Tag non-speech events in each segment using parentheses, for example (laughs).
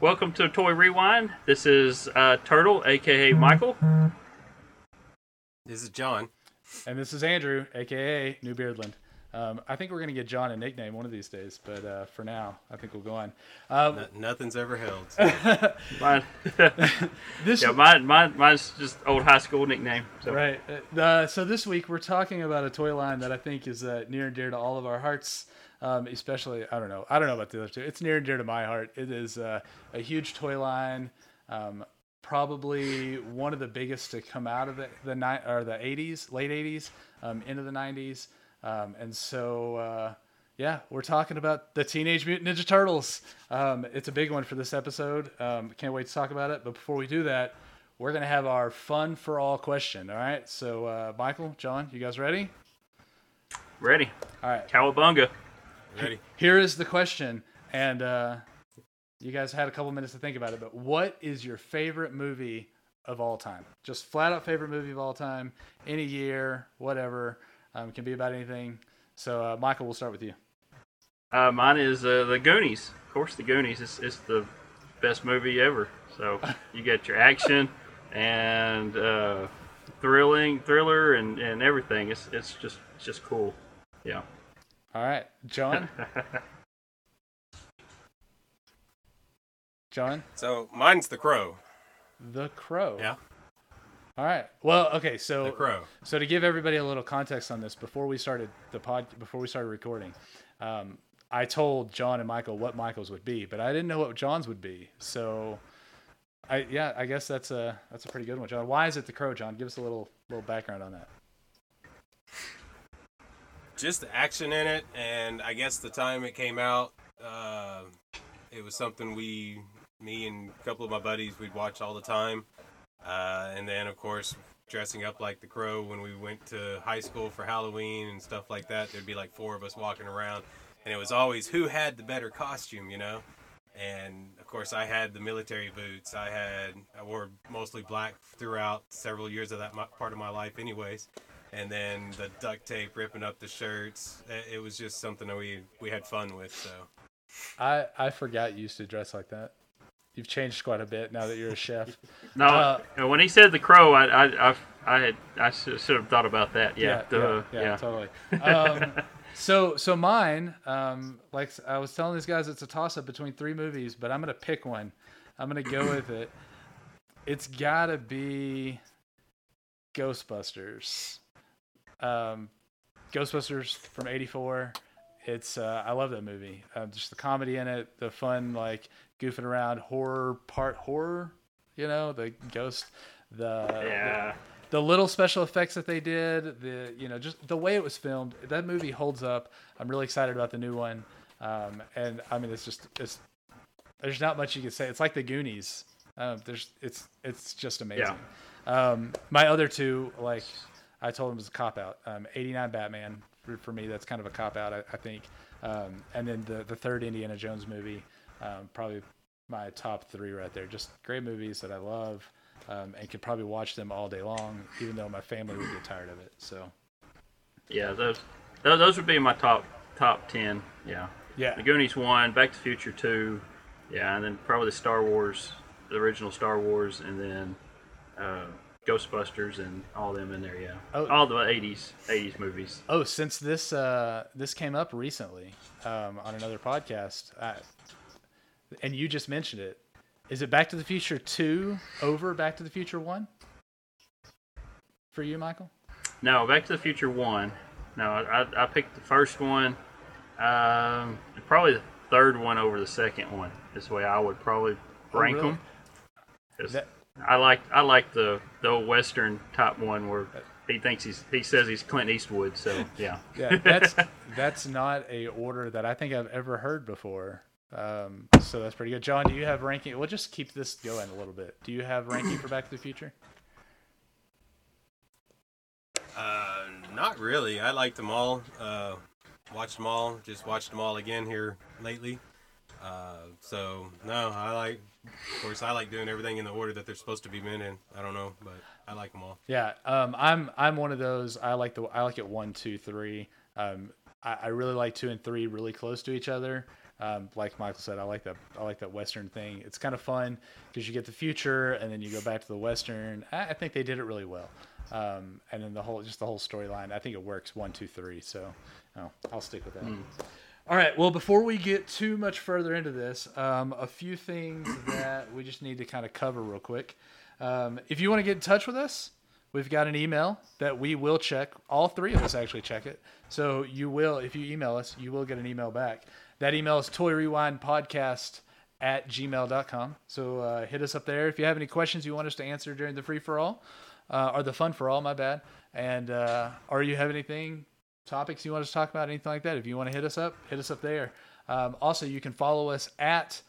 welcome to Toy Rewind. This is uh, Turtle, aka Michael. This is John. And this is Andrew, aka New Beardland. Um, I think we're gonna get John a nickname one of these days, but uh, for now, I think we'll go on. Um, No- nothing's ever held. so. (laughs) Mine, (laughs) this yeah, mine, mine, mine's just old high school nickname. So. right. Uh, so this week we're talking about a toy line that I think is uh, near and dear to all of our hearts. Um, especially, I don't know. I don't know about the other two. It's near and dear to my heart. It is uh, a huge toy line. Um, probably one of the biggest to come out of the the ni- or the 80s, late 80s, um, into the 90s. Um, and so, uh, yeah, we're talking about the Teenage Mutant Ninja Turtles. Um, it's a big one for this episode. Um, can't wait to talk about it. But before we do that, we're gonna have our fun for all question. All right. So, uh, Michael, John, you guys ready? Ready? All right. Cowabunga. Ready? Here is the question, and uh, you guys had a couple minutes to think about it. But what is your favorite movie of all time? Just flat out favorite movie of all time, any year, whatever. Um, can be about anything. So, uh, Michael, we'll start with you. Uh, mine is uh, the Goonies. Of course, the Goonies. It's, it's the best movie ever. So (laughs) you get your action and uh, thrilling, thriller, and, and everything. It's it's just it's just cool. Yeah. All right, John. (laughs) John, So mine's the Crow. The Crow. Yeah, All right. Well, okay. So the Crow. So to give everybody a little context on this, before we started the pod, before we started recording, um, I told John and Michael what Michael's would be, but I didn't know what John's would be. So, I yeah, I guess that's a that's a pretty good one, John. Why is it the crow, John? Give us a little little background on that. Just the action in it, and I guess the time it came out, uh, it was something we, me and a couple of my buddies, we'd watch all the time. Uh, and then, of course, dressing up like the Crow when we went to high school for Halloween and stuff like that. There'd be like four of us walking around, and it was always who had the better costume, you know. And of course, I had the military boots. I had I wore mostly black throughout several years of that part of my life, anyways. And then the duct tape ripping up the shirts. It- It was just something that we we had fun with. So I I forgot you used to dress like that. You've changed quite a bit now that you're a chef. (laughs) No, Uh, when he said the crow, I I I, I had I should should have thought about that. Yeah. duh, yeah, yeah, totally. (laughs) Um, so, so mine, um, like I was telling these guys, it's a toss up between three movies, but I'm gonna pick one. I'm gonna go with it. It's gotta be Ghostbusters. Um, Ghostbusters from '84. It's uh, I love that movie. Uh, just the comedy in it, the fun like goofing around, horror part horror. You know, the ghost, the Yeah. the little special effects that they did, the you know just the way it was filmed, that movie holds up. I'm really excited about the new one, um, and I mean it's just it's there's not much you can say. It's like the Goonies. Um, there's it's it's just amazing. Um, my other two, like I told him, it was a cop out. Um, 89 Batman for, for me, that's kind of a cop out, I, I think. Um, and then the the third Indiana Jones movie, um, probably my top three right there. Just great movies that I love um, and could probably watch them all day long, even though my family would get tired of it. So Yeah. Those those those would be my top top ten. Yeah. yeah, The Goonies one, Back to the Future two, yeah, and then probably the Star Wars, the original Star Wars, and then uh, Ghostbusters and all them in there. Yeah, Oh. all the '80s '80s movies. Oh, since this uh, this came up recently um, on another podcast, I, and you just mentioned it, is it Back to the Future two over Back to the Future one for you, Michael? No, Back to the Future one. No, I, I picked the first one. Um, probably the third one over the second one. This way, I would probably rank really? them. That- I like I like the the old western top one where he thinks he's he says he's Clint Eastwood. So yeah. Yeah, that's (laughs) that's not a order that I think I've ever heard before. Um, so that's pretty good. John, do you have ranking? We'll just keep this going a little bit. Do you have ranking for Back to the Future? uh, not really. I liked them all. Uh, watched them all. Just watched them all again here lately. Uh, so no, I like. Of course, I like doing everything in the order that they're supposed to be meant in. I don't know, but I like them all. Yeah, um, I'm I'm one of those. I like the I like it one, two, three. Um, I, I really like two and three really close to each other. Um, like Michael said, I like that. I like that Western thing. It's kind of fun because you get the future and then you go back to the Western. I, I think they did it really well. Um, and then the whole, just the whole storyline. I think it works one, two, three. So, oh, I'll stick with that. All right. Well, before we get too much further into this, um, a few things (coughs) that we just need to kind of cover real quick. Um, if you want to get in touch with us, we've got an email that we will check. All three of us actually check it. So you will, if you email us, you will get an email back. That email is Toy Rewind Podcast at gmail.com. So uh, hit us up there. If you have any questions you want us to answer during the free for all, uh, or the fun for all, my bad. And, uh, or you have anything, topics you want us to talk about, anything like that, if you want to hit us up, hit us up there. Um, also, you can follow us at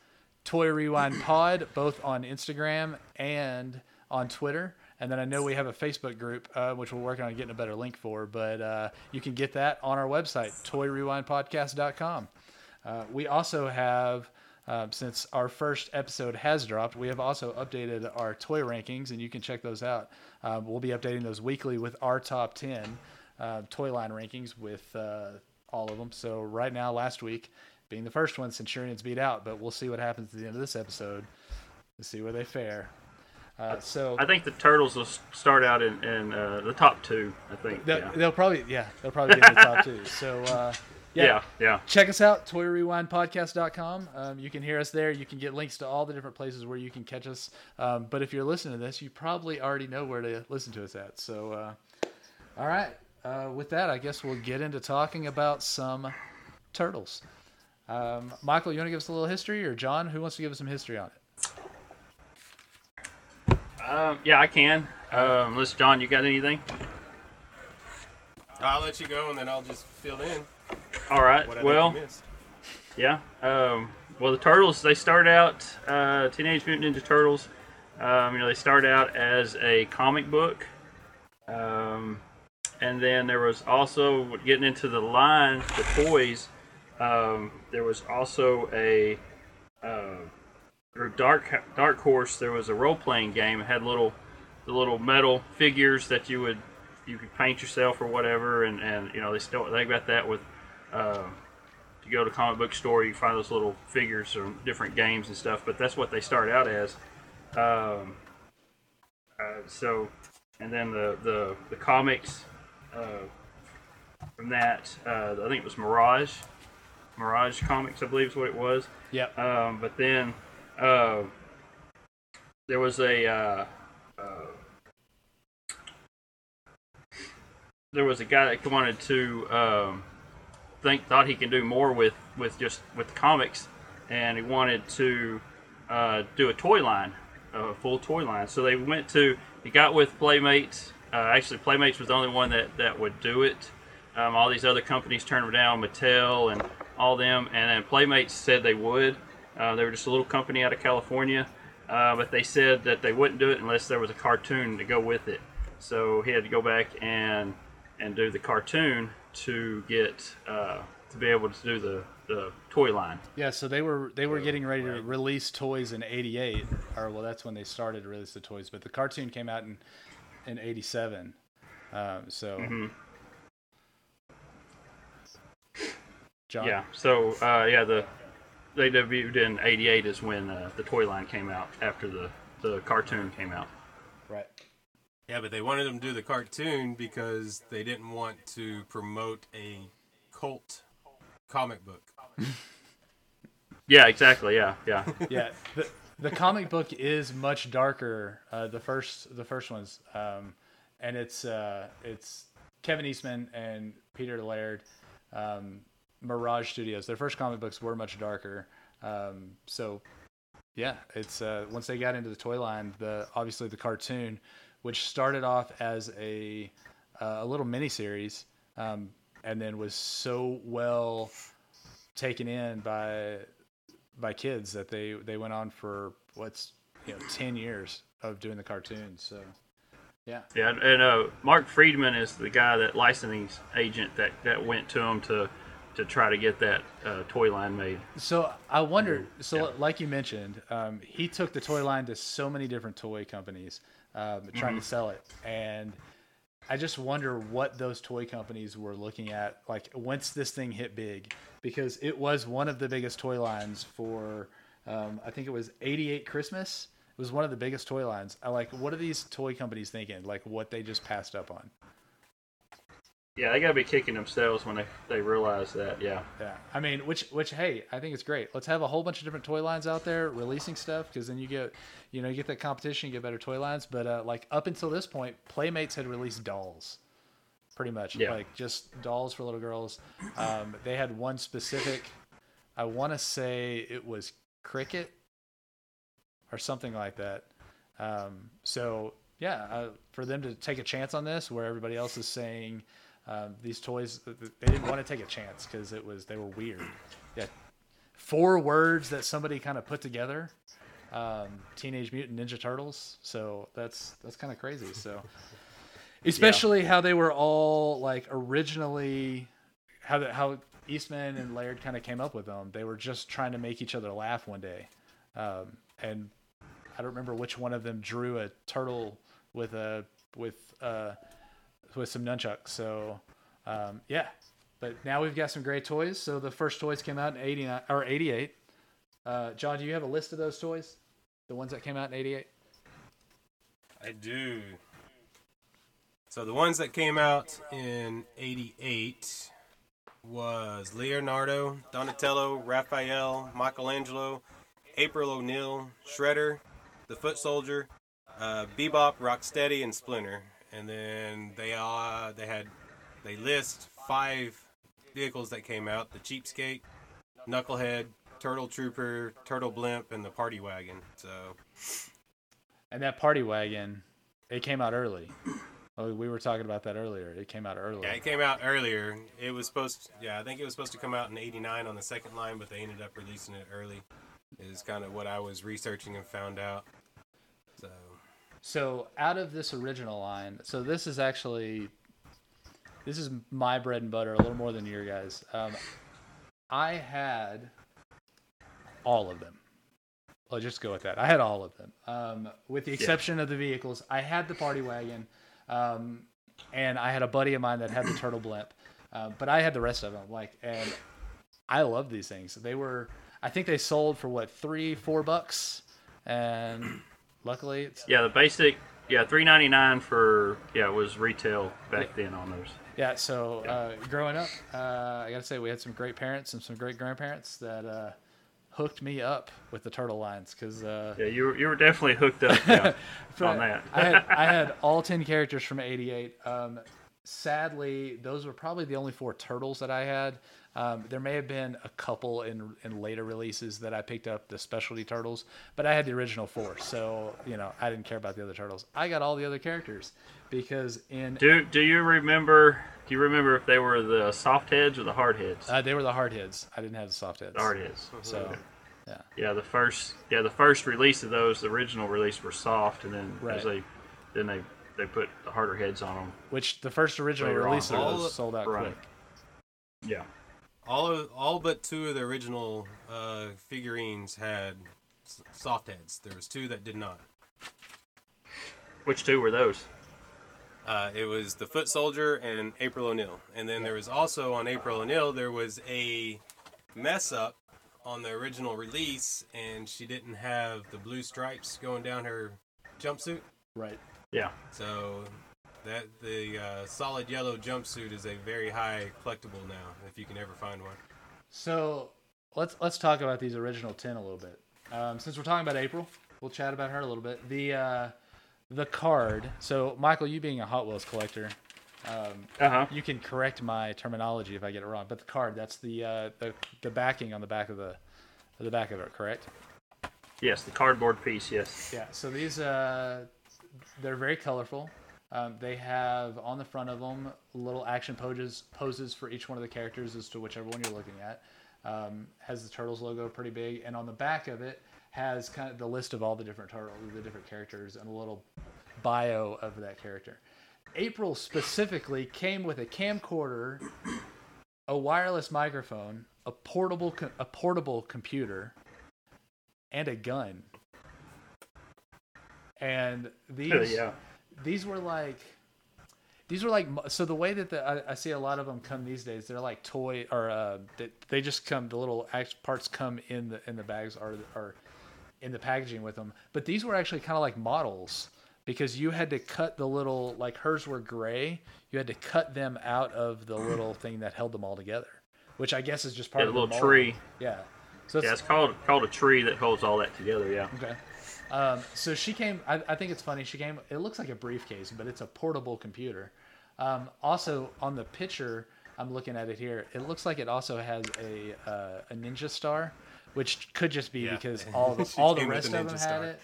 Toy Rewind (clears throat) Pod, both on Instagram and on Twitter. And then I know we have a Facebook group, uh, which we're working on getting a better link for, but uh, you can get that on our website, toyrewindpodcast.com. Uh, we also have, uh, since our first episode has dropped, we have also updated our toy rankings, and you can check those out. Um, we'll be updating those weekly with our top 10 uh, toy line rankings with uh, all of them. So, right now, last week, being the first one, Centurion's beat out, but we'll see what happens at the end of this episode to see where they fare. Uh, so I think the turtles will start out in, in uh, the top two. I think. they'll, yeah. they'll probably yeah they'll probably get in the top two. (laughs) So uh, yeah, yeah, yeah. check us out toyrewindpodcast.com um, you can hear us there you can get links to all the different places where you can catch us um, but if you're listening to this you probably already know where to listen to us at so uh, all right uh, with that i guess we'll get into talking about some turtles um, michael you want to give us a little history or john who wants to give us some history on it Um, yeah, I can. Um, unless John, you got anything? I'll let you go, and then I'll just fill in All right. well, think you missed. Yeah. Um, well, the Turtles they start out uh, Teenage Mutant Ninja Turtles. Um, you know, they start out as a comic book, um, and then there was also getting into the line, the toys. Um, there was also a uh, or Dark Dark Horse. There was a role playing game. It had little the little metal figures that you would you could paint yourself or whatever, and, and you know they still they got that with. Uh, go to comic book store, you find those little figures from different games and stuff. But that's what they start out as. Um, uh, so, and then the the, the comics from that, uh, I think it was Mirage, Mirage Comics, I believe is what it was. yep Um, but then uh, there was a uh, uh, there was a guy that wanted to um, think thought he can do more with with just with the comics, and he wanted to uh, do a toy line, a full toy line. So they went to he got with Playmates. Uh, actually, Playmates was the only one that that would do it. Um, all these other companies turned them down, Mattel and all them, and then Playmates said they would. Uh, they were just a little company out of California, uh, but they said that they wouldn't do it unless there was a cartoon to go with it. So he had to go back and and do the cartoon to get uh, to be able to do the, the toy line. Yeah, so they were they were getting ready to release toys in '88, or well, that's when they started to release the toys. But the cartoon came out in in '87. Um, so, Mhm. John, Yeah. So uh, yeah, the they debuted in '88 is when uh, the toy line came out after the the cartoon came out. right. Yeah, but they wanted them to do the cartoon because they didn't want to promote a cult comic book. (laughs) Yeah, exactly. Yeah, yeah. Yeah, the, the comic book is much darker. Uh, the first the first ones, um, and it's uh, it's Kevin Eastman and Peter Laird, um, Mirage Studios. Their first comic books were much darker. Um, so yeah, it's uh, once they got into the toy line, the obviously the cartoon, which started off as a uh, a little mini series, um, and then was so well taken in by by kids that they they went on for what's you know 10 years of doing the cartoons so yeah Yeah, and uh, Mark Freedman is the guy that licensing agent that, that went to him to to try to get that uh, toy line made. so i wondered so Yeah. like you mentioned um, he took the toy line to so many different toy companies um, trying to sell it and I just wonder what those toy companies were looking at, like once this thing hit big, because it was one of the biggest toy lines for, um, I think it was '88 Christmas. It was one of the biggest toy lines. I like, what are these toy companies thinking? Like what they just passed up on? Yeah, they gotta be kicking themselves when they they realize that. Yeah. Yeah, I mean, which which hey, I think it's great. Let's have a whole bunch of different toy lines out there releasing stuff because then you get, you know, you get that competition, you get better toy lines. But uh, like up until this point, Playmates had released dolls, pretty much, Yeah. like just dolls for little girls. Um, they had one specific, I want to say it was Cricket or something like that. Um, so yeah, uh, for them to take a chance on this, where everybody else is saying um, these toys, they didn't want to take a chance because it was they were weird. Yeah, four words that somebody kind of put together. Um, Teenage Mutant Ninja Turtles. So that's that's kind of crazy. So (laughs) especially how they were all like originally how the, how Eastman and Laird kind of came up with them. They were just trying to make each other laugh one day, um, and I don't remember which one of them drew a turtle with a with uh, with some nunchucks. So um, yeah, but now we've got some great toys. So the first toys came out in eighty nine or eighty eight. Uh, John, do you have a list of those toys? The ones that came out in eighty eight. I do. So the ones that came out in '88 was Leonardo, Donatello, Raphael, Michelangelo, April O'Neil, Shredder, the Foot Soldier, uh, Bebop, Rocksteady, and Splinter. And then they uh, they had they list five vehicles that came out: the Cheapskate, Knucklehead, Turtle Trooper, Turtle Blimp, and the Party Wagon. So And that party wagon, it came out early. Oh, we were talking about that earlier. It came out early. Yeah, it came out earlier. It was supposed, To, yeah, I think it was supposed to come out in '89 on the second line, but they ended up releasing it early. Is kind of what I was researching and found out. So out of this original line, so this is actually this is my bread and butter, a little more than your guys. Um, I had all of them. Let's just go with that. I had all of them, um, with the exception of the vehicles. I had the party wagon, um, and I had a buddy of mine that had the turtle blimp, uh, but I had the rest of them. Like, and I love these things. They were, I think they sold for what three, four bucks, and luckily, it's, Yeah, the basic. Yeah, three ninety nine for yeah was retail back then on those. Yeah, so uh, growing up, uh, I gotta say we had some great parents and some great grandparents that uh, hooked me up with the turtle lines because uh, Yeah, you were you were definitely hooked up yeah, (laughs) on that. I had I had (laughs) all ten characters from '88. Um, sadly, those were probably the only four turtles that I had. Um, there may have been a couple in in later releases that I picked up the specialty turtles, but I had the original four, so you know I didn't care about the other turtles. I got all the other characters because in Do do you remember? Do you remember if they were the soft heads or the hard heads? uh, they were the hard heads. I didn't have the soft heads. the hard heads. So Yeah, the first yeah the first release of those, the original release were soft, and then Right. as they then they they put the harder heads on them. which the first original Later release of those sold out Right. quick. Yeah. all of, all but two of the original uh, figurines had soft heads. There was two that did not. Which two were those? Uh, it was the Foot Soldier and April O'Neil, and then there was also on April O'Neil there was a mess up on the original release, and she didn't have the blue stripes going down her jumpsuit. Right. Yeah. So that the uh, solid yellow jumpsuit is a very high collectible now, if you can ever find one. So let's let's talk about these original ten a little bit. Um, since we're talking about April, we'll chat about her a little bit. The uh, the card. So Michael, you being a Hot Wheels collector, um, Uh huh. you can correct my terminology if I get it wrong. But the card, that's the uh, the the backing on the back of the the back of it, correct? Yes, the cardboard piece. Yes. Yeah. So these uh, they're very colorful. Um, they have on the front of them little action poses poses for each one of the characters as to whichever one you're looking at. Um, has the turtles logo pretty big, and on the back of it has kind of the list of all the different turtles, the different characters, and a little bio of that character. April specifically came with a camcorder, a wireless microphone, a portable a portable computer, and a gun. And (laughs) these yeah. these were like these were like so the way that the, I, I see a lot of them come these days they're like toy or uh, they, they just come the little parts come in the in the bags or or in the packaging with them but these were actually kind of like models because you had to cut the little like hers were gray you had to cut them out of the (clears throat) little thing that held them all together which i guess is just part Yeah, of the the little mold. tree. yeah so it's, Yeah, it's called called a tree that holds all that together. Yeah. Okay. Um, so she came. I, I think it's funny. She came. It looks like a briefcase, but it's a portable computer. Um, also, on the picture, I'm looking at it here. It looks like it also has a uh, a ninja star, which could just be Yeah. because (laughs) all the, She all the rest a of them ninja had star. it.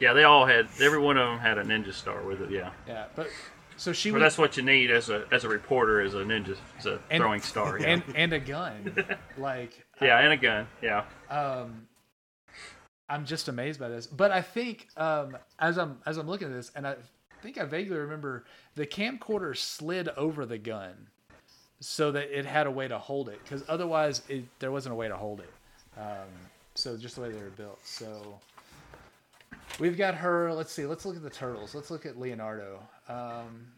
Yeah, they all had. Every one of them had a ninja star with it. Yeah. Yeah, but so she But was that's what you need as a as a reporter is a ninja, is a And- throwing star. Yeah. and and a gun. (laughs) like yeah, and a gun. Yeah. um I'm just amazed by this. But I think um as I'm as I'm looking at this and I think I vaguely remember the camcorder slid over the gun so that it had a way to hold it cuz otherwise it, there wasn't a way to hold it. Um so just the way they were built. So we've got her, let's see, let's look at the turtles. Let's look at Leonardo. Um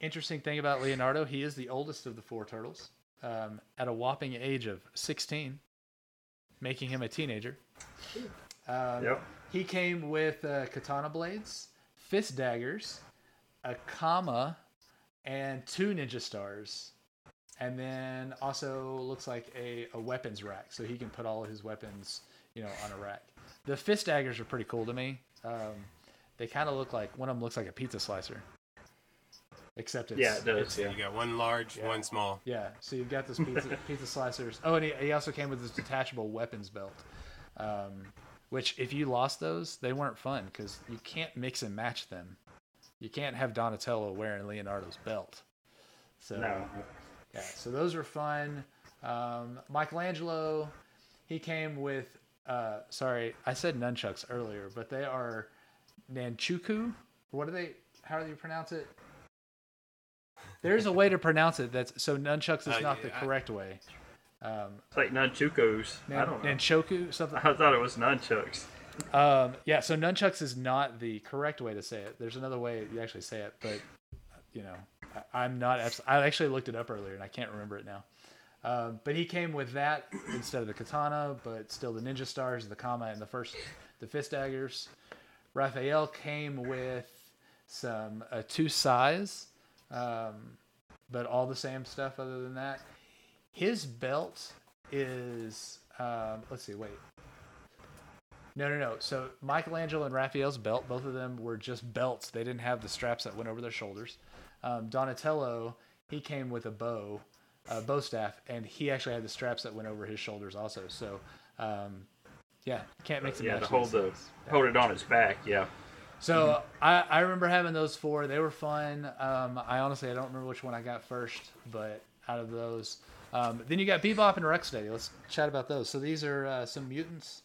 interesting thing about Leonardo, he is the oldest of the four turtles. Um, at a whopping age of 16 making him a teenager. Um, Yep. He came with uh, katana blades, fist daggers, a kama, and two ninja stars. And then also looks like a, a weapons rack, so he can put all of his weapons, you know, on a rack. The fist daggers are pretty cool to me. Um, they kind of look like one of them looks like a pizza slicer, except it's Yeah, it does. it's- Yeah. You got one large, one small. yeah, so you've got this pizza, (laughs) pizza slicers. Oh, and he, he also came with this detachable weapons belt, um, which if you lost those, they weren't fun because you can't mix and match them. You can't have Donatello wearing Leonardo's belt. So No. yeah, so those were fun. Um, Michelangelo, he came with. Uh, sorry, I said nunchucks earlier, but they are nanchuku. What do they? How do you pronounce it? There's a way to pronounce it. That's so nunchucks is Uh, not the yeah, I- correct way. Um, It's like nunchukos. I don't know. nanchoku something. I thought it was nunchucks. Um, yeah, so nunchucks is not the correct way to say it. There's another way you actually say it, but you know, I, I'm not. I actually looked it up earlier and I can't remember it now. Um, but he came with that instead of the katana, but still the ninja stars, the kama, and the first the fist daggers. Raphael came with some uh, two sais, um, but all the same stuff other than that. His belt is um, let's see, wait. No, no, no. So Michelangelo and Raphael's belt, both of them were just belts. They didn't have the straps that went over their shoulders. Um, Donatello, he came with a bow, uh, bow staff, and he actually had the straps that went over his shoulders also. So, um, yeah, can't make some Yeah, to hold the hold it on his back. Yeah. So I, I remember having those four. They were fun. Um, I honestly I don't remember which one I got first, but out of those, um, then you got Bebop and Rocksteady. Let's chat about those. So these are uh, some mutants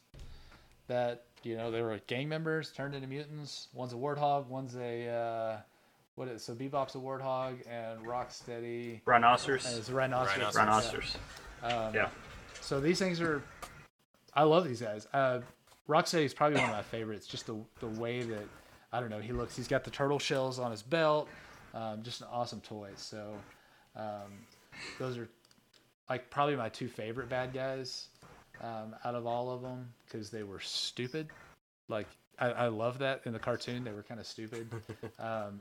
that you know they were gang members turned into mutants. One's a warthog. One's a uh, what is so Bebop's a warthog and Rocksteady Rhinoceros. is a rhinoceros. Rhinoceros. Rhinoceros. Um, Yeah. so these things are, I love these guys. Uh, Rocksteady is probably one of my favorites. Just the the way that I don't know he looks. He's got the turtle shells on his belt. Um, just an awesome toy. So um, those are like probably my two favorite bad guys um, out of all of them because they were stupid. Like I, I love that in the cartoon. They were kind of stupid. Um,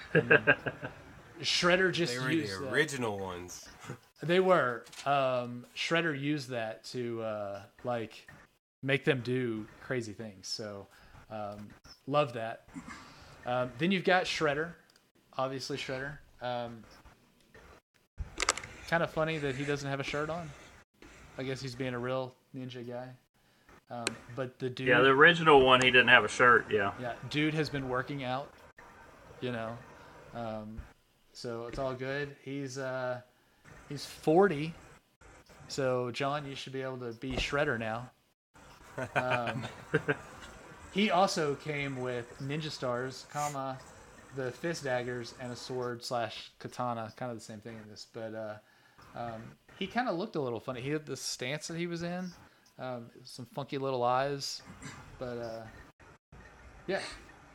Shredder just They were the that- original ones. they were. Um, Shredder used that to uh, like make them do crazy things. So um, love that. Um, then you've got Shredder, obviously Shredder. Um, kind of funny that he doesn't have a shirt on. I guess he's being a real ninja guy. Um, but the dude, Yeah, the original one he didn't have a shirt. Yeah. yeah, dude has been working out. You know, um, so it's all good. He's uh, he's forty. So John, you should be able to be Shredder now. (laughs) Um, he also came with ninja stars, kama, the fist daggers, and a sword slash katana. Kind of the same thing in this, but uh, um, he kind of looked a little funny. He had the stance that he was in, um, some funky little eyes, but uh, yeah,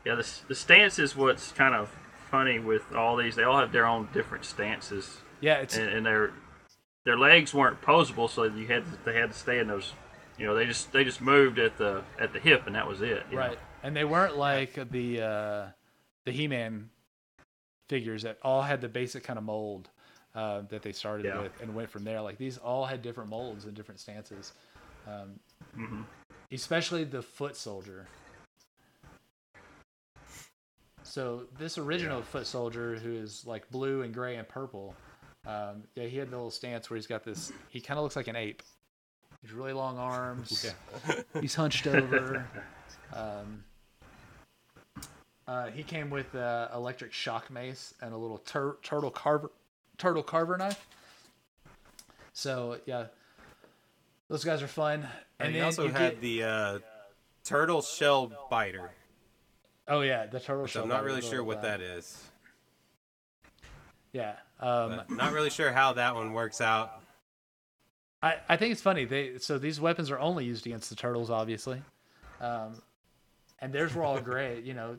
Yeah. The the stance is what's kind of funny with all these. They all have their own different stances, Yeah, it's and, and their their legs weren't posable, so you had to, they had to stay in those. You know, they just they just moved at the at the hip, and that was it. you know. right, and they weren't like the uh, the He-Man figures that all had the basic kind of mold uh, that they started Yeah. with and went from there. Like these all had different molds and different stances. Um, mm-hmm. especially the foot soldier. So this original foot soldier, who is like blue and gray and purple, um, yeah, he had the little stance where he's got this. He kind of looks like an ape. He's really long arms. (laughs) He's hunched over. Um, uh, he came with uh, electric shock mace and a little tur- turtle carver turtle carver knife. So yeah, those guys are fun. And And he also had get- the uh, turtle shell biter. oh yeah, the turtle. Which shell I'm not really sure what about. that is. Yeah, um, not really sure how that one works out. I, I think it's funny. They so these weapons are only used against the turtles, obviously, um, and theirs were all (laughs) gray. You know,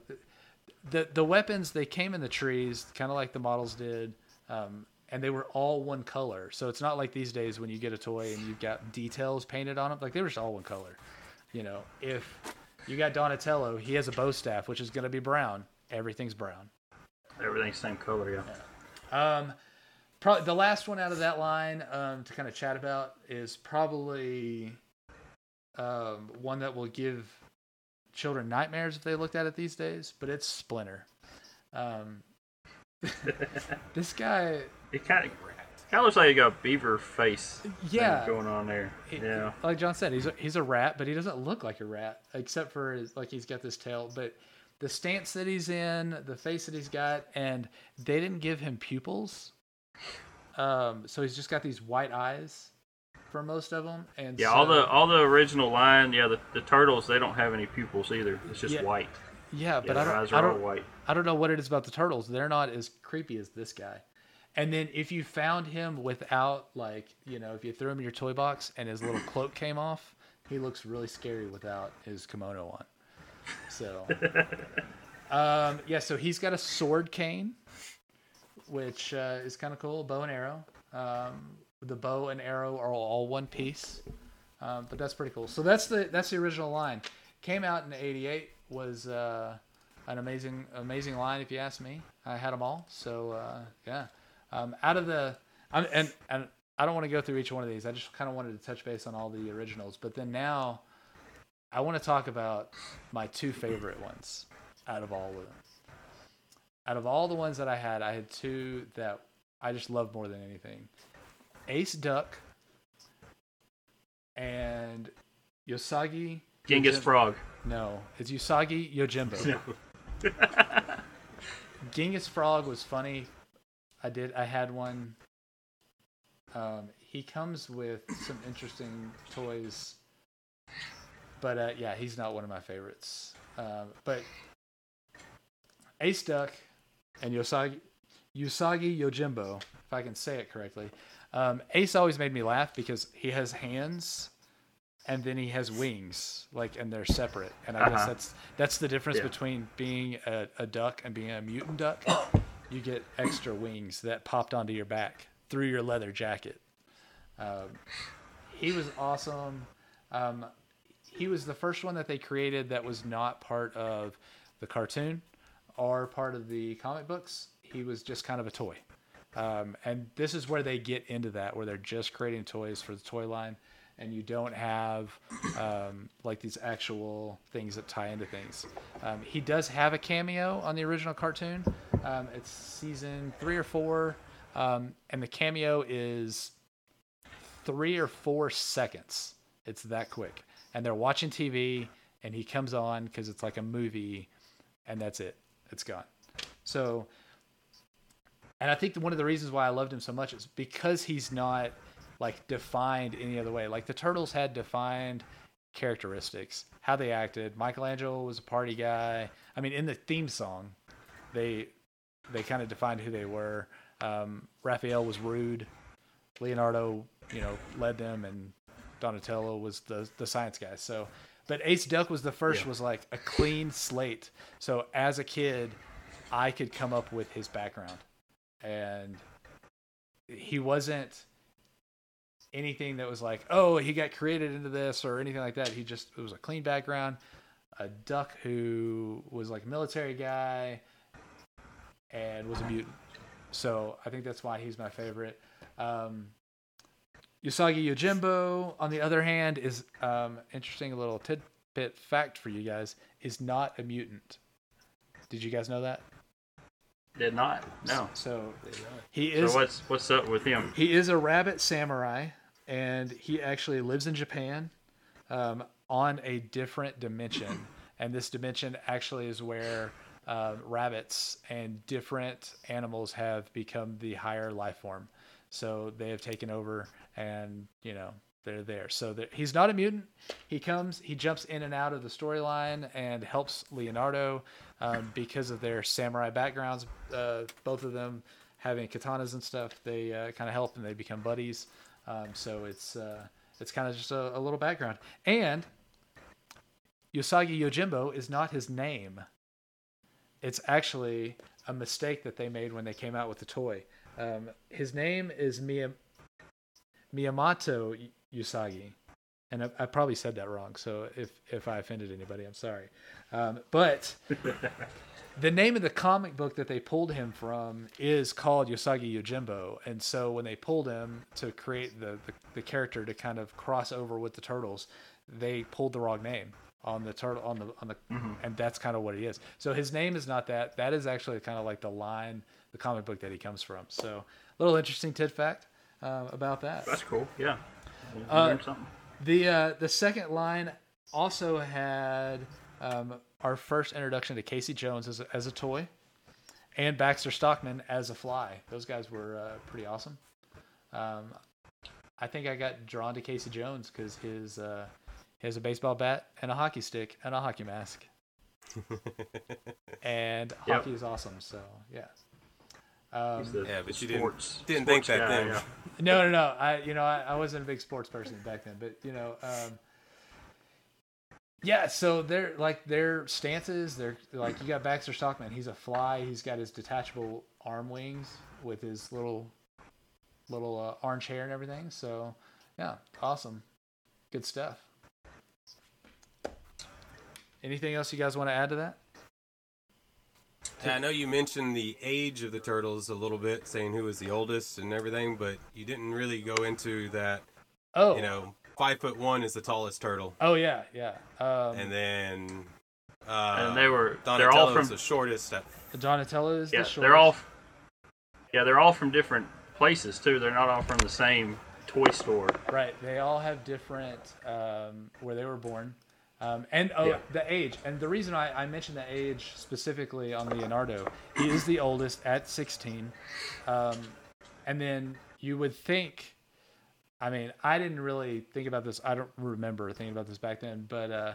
the the weapons they came in the trees, kind of like the models did, um, and they were all one color. So it's not like these days when you get a toy and you've got details painted on them. Like they were just all one color. You know, if you got Donatello, he has a bow staff, which is going to be brown. Everything's brown. Everything's the same color. Yeah. Um, probably the last one out of that line um, to kind of chat about is probably um, one that will give children nightmares if they looked at it these days. But it's Splinter. Um, (laughs) this guy, It kind of kind of looks like you got a beaver face. thing Yeah. Going on there. it- yeah. like John said, he's a, he's a rat, but he doesn't look like a rat except for his, like he's got this tail. But the stance that he's in, the face that he's got, and they didn't give him pupils. Um, so he's just got these white eyes for most of them, and Yeah, so, all the all the original line, yeah, the, the turtles they don't have any pupils either. It's just Yeah, white. yeah, Yeah, but I their don't, eyes are all don't, white. I don't know what it is about the turtles. They're not as creepy as this guy. And then if you found him without like, you know, if you threw him in your toy box and his little cloak came off, he looks really scary without his kimono on. So, (laughs) um, yeah, so he's got a sword cane, which uh, is kind of cool, bow and arrow. Um, the bow and arrow are all one piece, um, but that's pretty cool. So that's the that's the original line. Came out in '88. Was uh, an amazing amazing line if you ask me. I had them all. So uh, yeah, um, out of the I'm, and and I don't want to go through each one of these. I just kind of wanted to touch base on all the originals. But then now, I want to talk about my two favorite ones out of all of them. Out of all the ones that I had, I had two that I just love more than anything. Ace Duck and Yosagi Genghis Yojimbo- Frog. No, it's Usagi Yojimbo. No. (laughs) Genghis Frog was funny. I did. I had one. Um, he comes with some interesting toys, but uh, yeah, he's not one of my favorites. Um, but Ace Duck and Yosagi Usagi Yojimbo, if I can say it correctly. Um, Ace always made me laugh because he has hands and then he has wings, like, and they're separate. And I guess Uh-huh. that's that's the difference Yeah. between being a, a duck and being a mutant duck. You get extra wings that popped onto your back through your leather jacket. Um, he was awesome. Um, he was the first one that they created that was not part of the cartoon or part of the comic books. He was just kind of a toy. Um, and this is where they get into that, where they're just creating toys for the toy line, and you don't have um, like these actual things that tie into things. Um, he does have a cameo on the original cartoon. Um, it's season three or four, um, and the cameo is three or four seconds. It's that quick. And they're watching TV, and he comes on because it's like a movie, and that's it. It's gone. So, and I think one of the reasons why I loved him so much is because he's not like defined any other way. Like the Turtles had defined characteristics, how they acted. Michelangelo was a party guy. I mean, in the theme song, they they kind of defined who they were. Um, Raphael was rude. Leonardo, you know, led them, and Donatello was the the science guy. So, but Ace Duck was the first. Yeah. Was like a clean slate. So as a kid, I could come up with his background, and he wasn't anything that was like, oh, he got created into this or anything like that. He just it was a clean background. A duck who was like a military guy and was a mutant. So I think that's why he's my favorite. Um, Usagi Yojimbo, on the other hand, is um, interesting. little tidbit fact for you guys: is not a mutant. Did you guys know that? Did not. No. So he is. So what's what's up with him? He is a rabbit samurai, and he actually lives in Japan, um, on a different dimension. (coughs) and this dimension actually is where uh, rabbits and different animals have become the higher life form. So they have taken over, and you know they're there. So he's not a mutant. He comes, he jumps in and out of the storyline and helps Leonardo um, because of their samurai backgrounds. Uh, both of them having katanas and stuff, they uh, kind of help and they become buddies. Um, so it's uh, it's kind of just a, a, little background. And Usagi Yojimbo is not his name. It's actually a mistake that they made when they came out with the toy. Um, his name is Miyam- Miyamoto Usagi, and I, I, probably said that wrong. So if if I offended anybody, I'm sorry. Um, but (laughs) the name of the comic book that they pulled him from is called Usagi Yojimbo, and so when they pulled him to create the, the, the character to kind of cross over with the turtles, they pulled the wrong name on the turtle on the on the mm-hmm. and that's kind of what he is so his name is not that that is actually kind of like the line the comic book that he comes from so a little interesting tid fact uh, about that that's cool yeah uh, the uh, the second line also had um, our first introduction to Casey Jones as a, as a toy and Baxter Stockman as a fly those guys were uh, pretty awesome um, I think I got drawn to Casey Jones because his uh, he has a baseball bat and a hockey stick and a hockey mask. (laughs) and yep. hockey is awesome. So yeah. Um, yeah, but you didn't, didn't think that guy, then. Yeah. (laughs) No, no, no. I, you know, I, I, wasn't a big sports person back then, but you know, um, yeah. So they're like their stances. They're like you got Baxter Stockman. He's a fly. He's got his detachable arm wings with his little, little uh, orange hair and everything. So yeah, awesome, good stuff. Anything else you guys want to add to that? I know you mentioned the age of the turtles a little bit, saying who was the oldest and everything, but you didn't really go into that. Oh, you know, five foot one is the tallest turtle. Oh yeah, yeah. Um, and then, uh, and they were they're all from the shortest. At, Donatello is yeah, the shortest. They're all, yeah, they're all from different places too. They're not all from the same toy store. Right. They all have different um, where they were born. Um, and oh, yeah. the age. And the reason I, I, mentioned the age specifically on Leonardo, he is the oldest at 16. Um, and then you would think, I mean, I didn't really think about this. I don't remember thinking about this back then, but uh,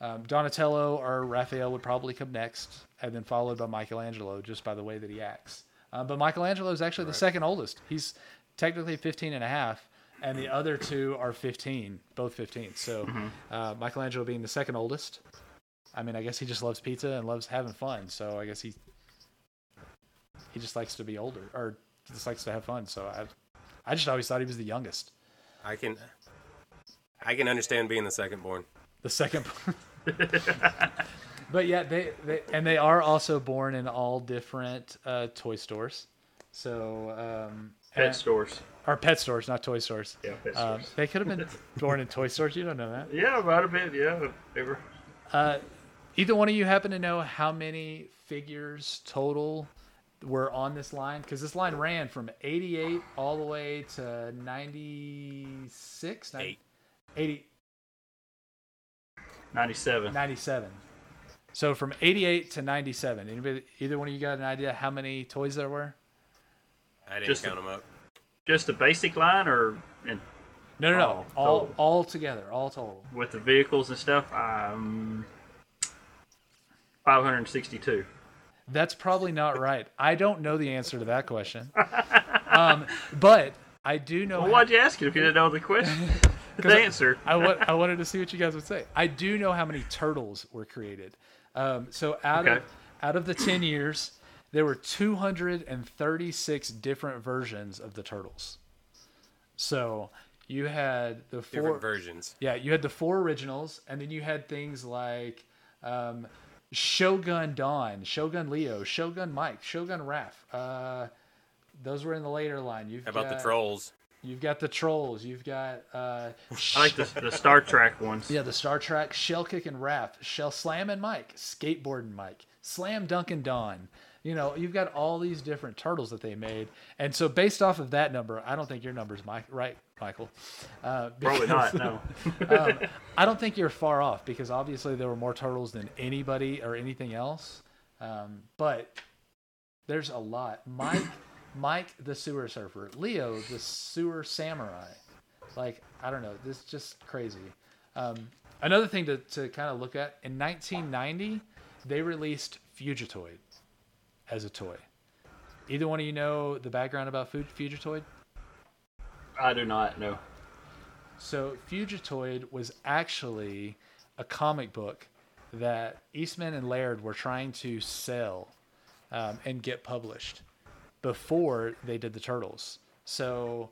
um, Donatello or Raphael would probably come next, and then followed by Michelangelo just by the way that he acts. Um, but Michelangelo is actually right. the second oldest. He's technically 15 and a half and the other two are 15, both 15. So mm-hmm. uh, Michelangelo being the second oldest. I mean, I guess he just loves pizza and loves having fun. So I guess he he just likes to be older or just likes to have fun. So I I just always thought he was the youngest. I can I can understand being the second born. The second. (laughs) but yeah, they, they and they are also born in all different uh, toy stores. So um, pet stores. Or pet stores, not toy stores. Yeah, pet um, stores. they could have been (laughs) born in toy stores. You don't know that. Yeah, might have been. Yeah, they were. Uh, either one of you happen to know how many figures total were on this line? Because this line ran from 88 all the way to 96? 90, 80. 97. 97. So from 88 to 97. Anybody, either one of you got an idea how many toys there were? I didn't Just count them up. Just a basic line, or in no, no, no, all all, all together, all total with the vehicles and stuff. Um, five hundred sixty-two. That's probably not right. I don't know the answer to that question. um, but I do know. Well, how... why'd you ask it if you didn't know the question? (laughs) the answer. I, I, wanted to see what you guys would say. I do know how many turtles were created. Um, so out okay. of out of the ten years, there were 236 different versions of the turtles. So you had the four Different versions. yeah, you had the four originals, and then you had things like um, Shogun Don, Shogun Leo, Shogun Mike, Shogun Raph. Uh, those were in the later line. You've How about the trolls? You've got the trolls. You've got uh, I like the, the Star Trek ones. yeah, the Star Trek, Shell Kick and Raph, Shell Slam and Mike, Skateboard and Mike, Slam Dunk and Don. You know, you've got all these different turtles that they made, and so based off of that number, I don't think your number's Mike, right, Michael? Uh, Probably not. No. (laughs) um, I don't think you're far off because obviously there were more turtles than anybody or anything else. Um, but there's a lot. Mike, (coughs) Mike the sewer surfer, Leo the sewer samurai. Like I don't know, this is just crazy. Um, another thing to, to kind of look at in 1990, they released Fugitoid as a toy. Either one of you know the background about Fu- Fugitoid? I do not know. So Fugitoid was actually a comic book that Eastman and Laird were trying to sell um, and get published before they did the Turtles. So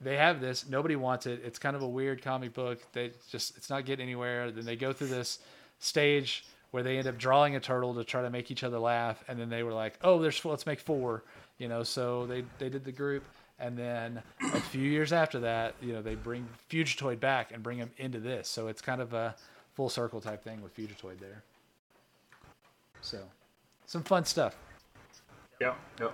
they have this. Nobody wants it. It's kind of a weird comic book. They just it's not getting anywhere. Then they go through this stage where they end up drawing a turtle to try to make each other laugh, and then they were like, "Oh, there's let's make four. You know, so they they did the group, and then a few years after that, you know, they bring Fugitoid back and bring him into this. So it's kind of a full circle type thing with Fugitoid there. So, some fun stuff. Yep. Yep.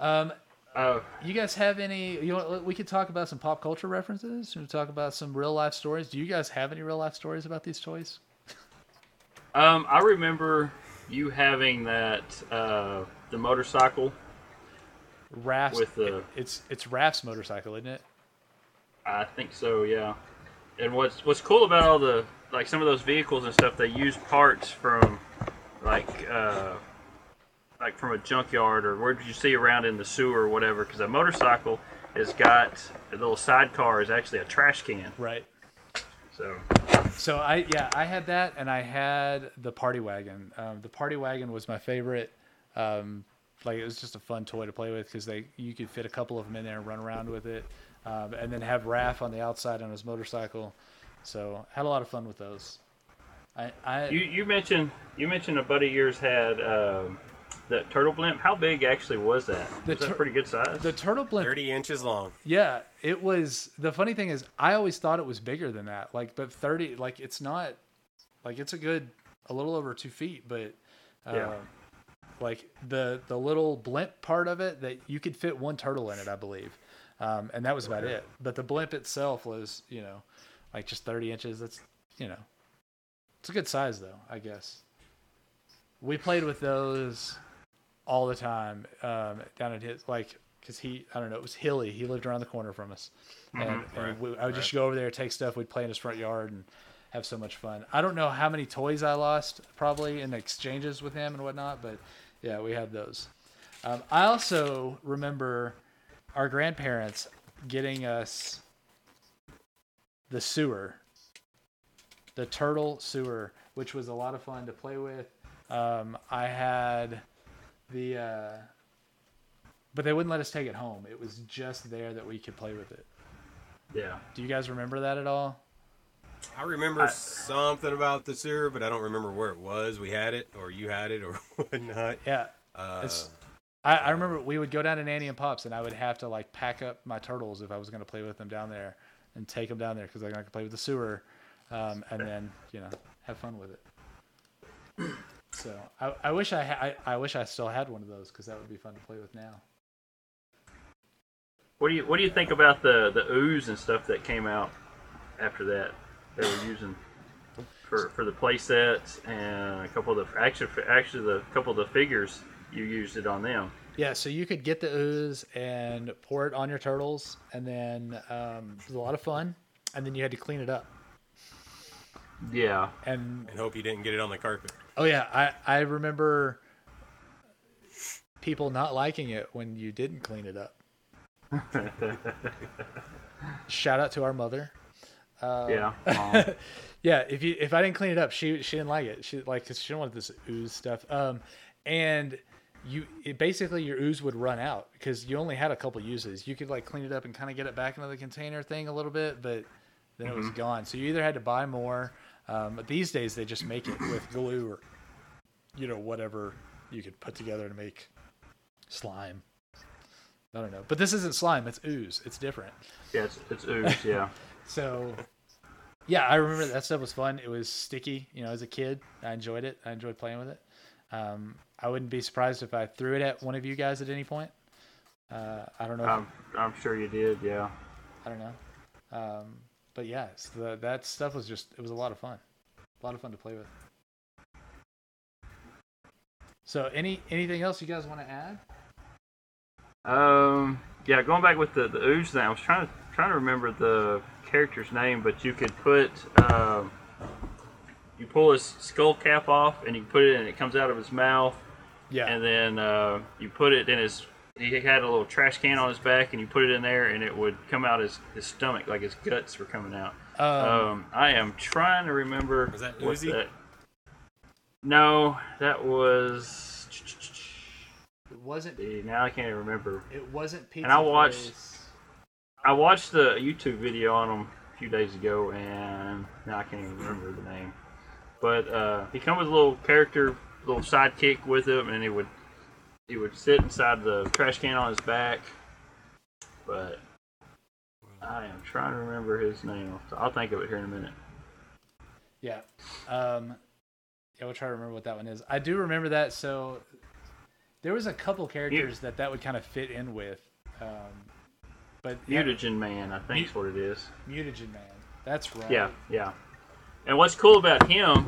Um, Uh, you guys have any? You know, we could talk about some pop culture references. We talk about some real life stories. Do you guys have any real life stories about these toys? Um, I remember you having that uh, the motorcycle. Raph's, With the- it's it's Raph's motorcycle, isn't it? I think so. Yeah. And what's what's cool about all the like some of those vehicles and stuff, they use parts from like uh, like from a junkyard or where did you see around in the sewer or whatever. Because a motorcycle has got a little sidecar is actually a trash can. Right. So So I yeah I had that and I had the party wagon. Um, the party wagon was my favorite. Um, like it was just a fun toy to play with because they you could fit a couple of them in there and run around with it, um, and then have Raph on the outside on his motorcycle. So had a lot of fun with those. I, I you you mentioned you mentioned a buddy of yours had um, that turtle blimp. How big actually was that? The was that pretty good size? the turtle blimp 30 inches long. Yeah, it was. The funny thing is, I always thought it was bigger than that. Like, but thirty, like it's not. Like it's a good, a little over two feet, but. Uh, Yeah. Like the the little blimp part of it that you could fit one turtle in it, I believe, um, and that was about it. But the blimp itself was, you know, like just thirty inches. That's, you know, it's a good size though, I guess. We played with those all the time um, down at his like because he I don't know it was hilly. He lived around the corner from us, and, and Right, we, I would just go over there, take stuff. We'd play in his front yard and have so much fun. I don't know how many toys I lost probably in exchanges with him and whatnot, but yeah, we had those. Um, I also remember our grandparents getting us the sewer, the turtle sewer, which was a lot of fun to play with. Um, I had the, uh, but they wouldn't let us take it home. It was just there that we could play with it. yeah. Do you guys remember that at all? I remember I- something about the sewer, but I don't remember where it was. We had it, or you had it, or (laughs) whatnot. Yeah, Uh, I, I remember we would go down to Nanny and Pops, and I would have to like pack up my turtles if I was going to play with them down there, and take them down there because I could play with the sewer, um, and then you know have fun with it. So I, I wish I, ha- I I wish I still had one of those because that would be fun to play with now. What do you What do you think about the the ooze and stuff that came out after that? They were using for for the play sets and a couple of the actually actually the couple of the figures you used it on them. Yeah, so you could get the ooze and pour it on your turtles, and then um, it was a lot of fun. And then you had to clean it up. Yeah, And and hope you didn't get it on the carpet. Oh yeah, I I remember people not liking it when you didn't clean it up. (laughs) Shout out to our mother. yeah. (laughs) Um, Yeah, if you if I didn't clean it up, she she didn't like it. She like cause she didn't want this ooze stuff. Um, and you it basically your ooze would run out because you only had a couple uses. You could like clean it up and kind of get it back into the container thing a little bit, but then it was gone. So you either had to buy more. Um, but these days they just make it with glue or you know whatever you could put together to make slime. I don't know, but this isn't slime; it's ooze. It's different. Yeah, it's, it's ooze. Yeah. (laughs) So, yeah, I remember that stuff was fun. It was sticky. You know, as a kid, I enjoyed it. I enjoyed playing with it. Um, I wouldn't be surprised if I threw it at one of you guys at any point. Uh, I don't know. I'm I'm sure you did. Yeah. I don't know. Um, but yeah, the, that stuff was just it was a lot of fun. A lot of fun to play with. So any anything else you guys want to add? Um. Yeah. Going back with the the ooze thing, I was trying to trying to remember the character's name, but you could put um. You pull his skull cap off, and you put it, and it comes out of his mouth, Yeah. and then uh, you put it in his. He had a little trash can on his back, and you put it in there, and it would come out his, his stomach, like his guts were coming out. um, Um, I am trying to remember. Was that what Uzi? that- No, that was. it wasn't Now I can't even remember. it wasn't pizza. And I watched- Face. I watched the YouTube video on him a few days ago, and now I can't even remember the name. But uh, he come with a little character, little sidekick with him, and he would he would sit inside the trash can on his back. But I am trying to remember his name. I'll think of it here in a minute. Yeah. Um, yeah, we'll try to remember what that one is. I do remember that. So there was a couple characters that that would kind of fit in with. Um, but yeah, Mutagen Man, I think is what it is. Mutagen Man. That's right. Yeah, yeah. And what's cool about him,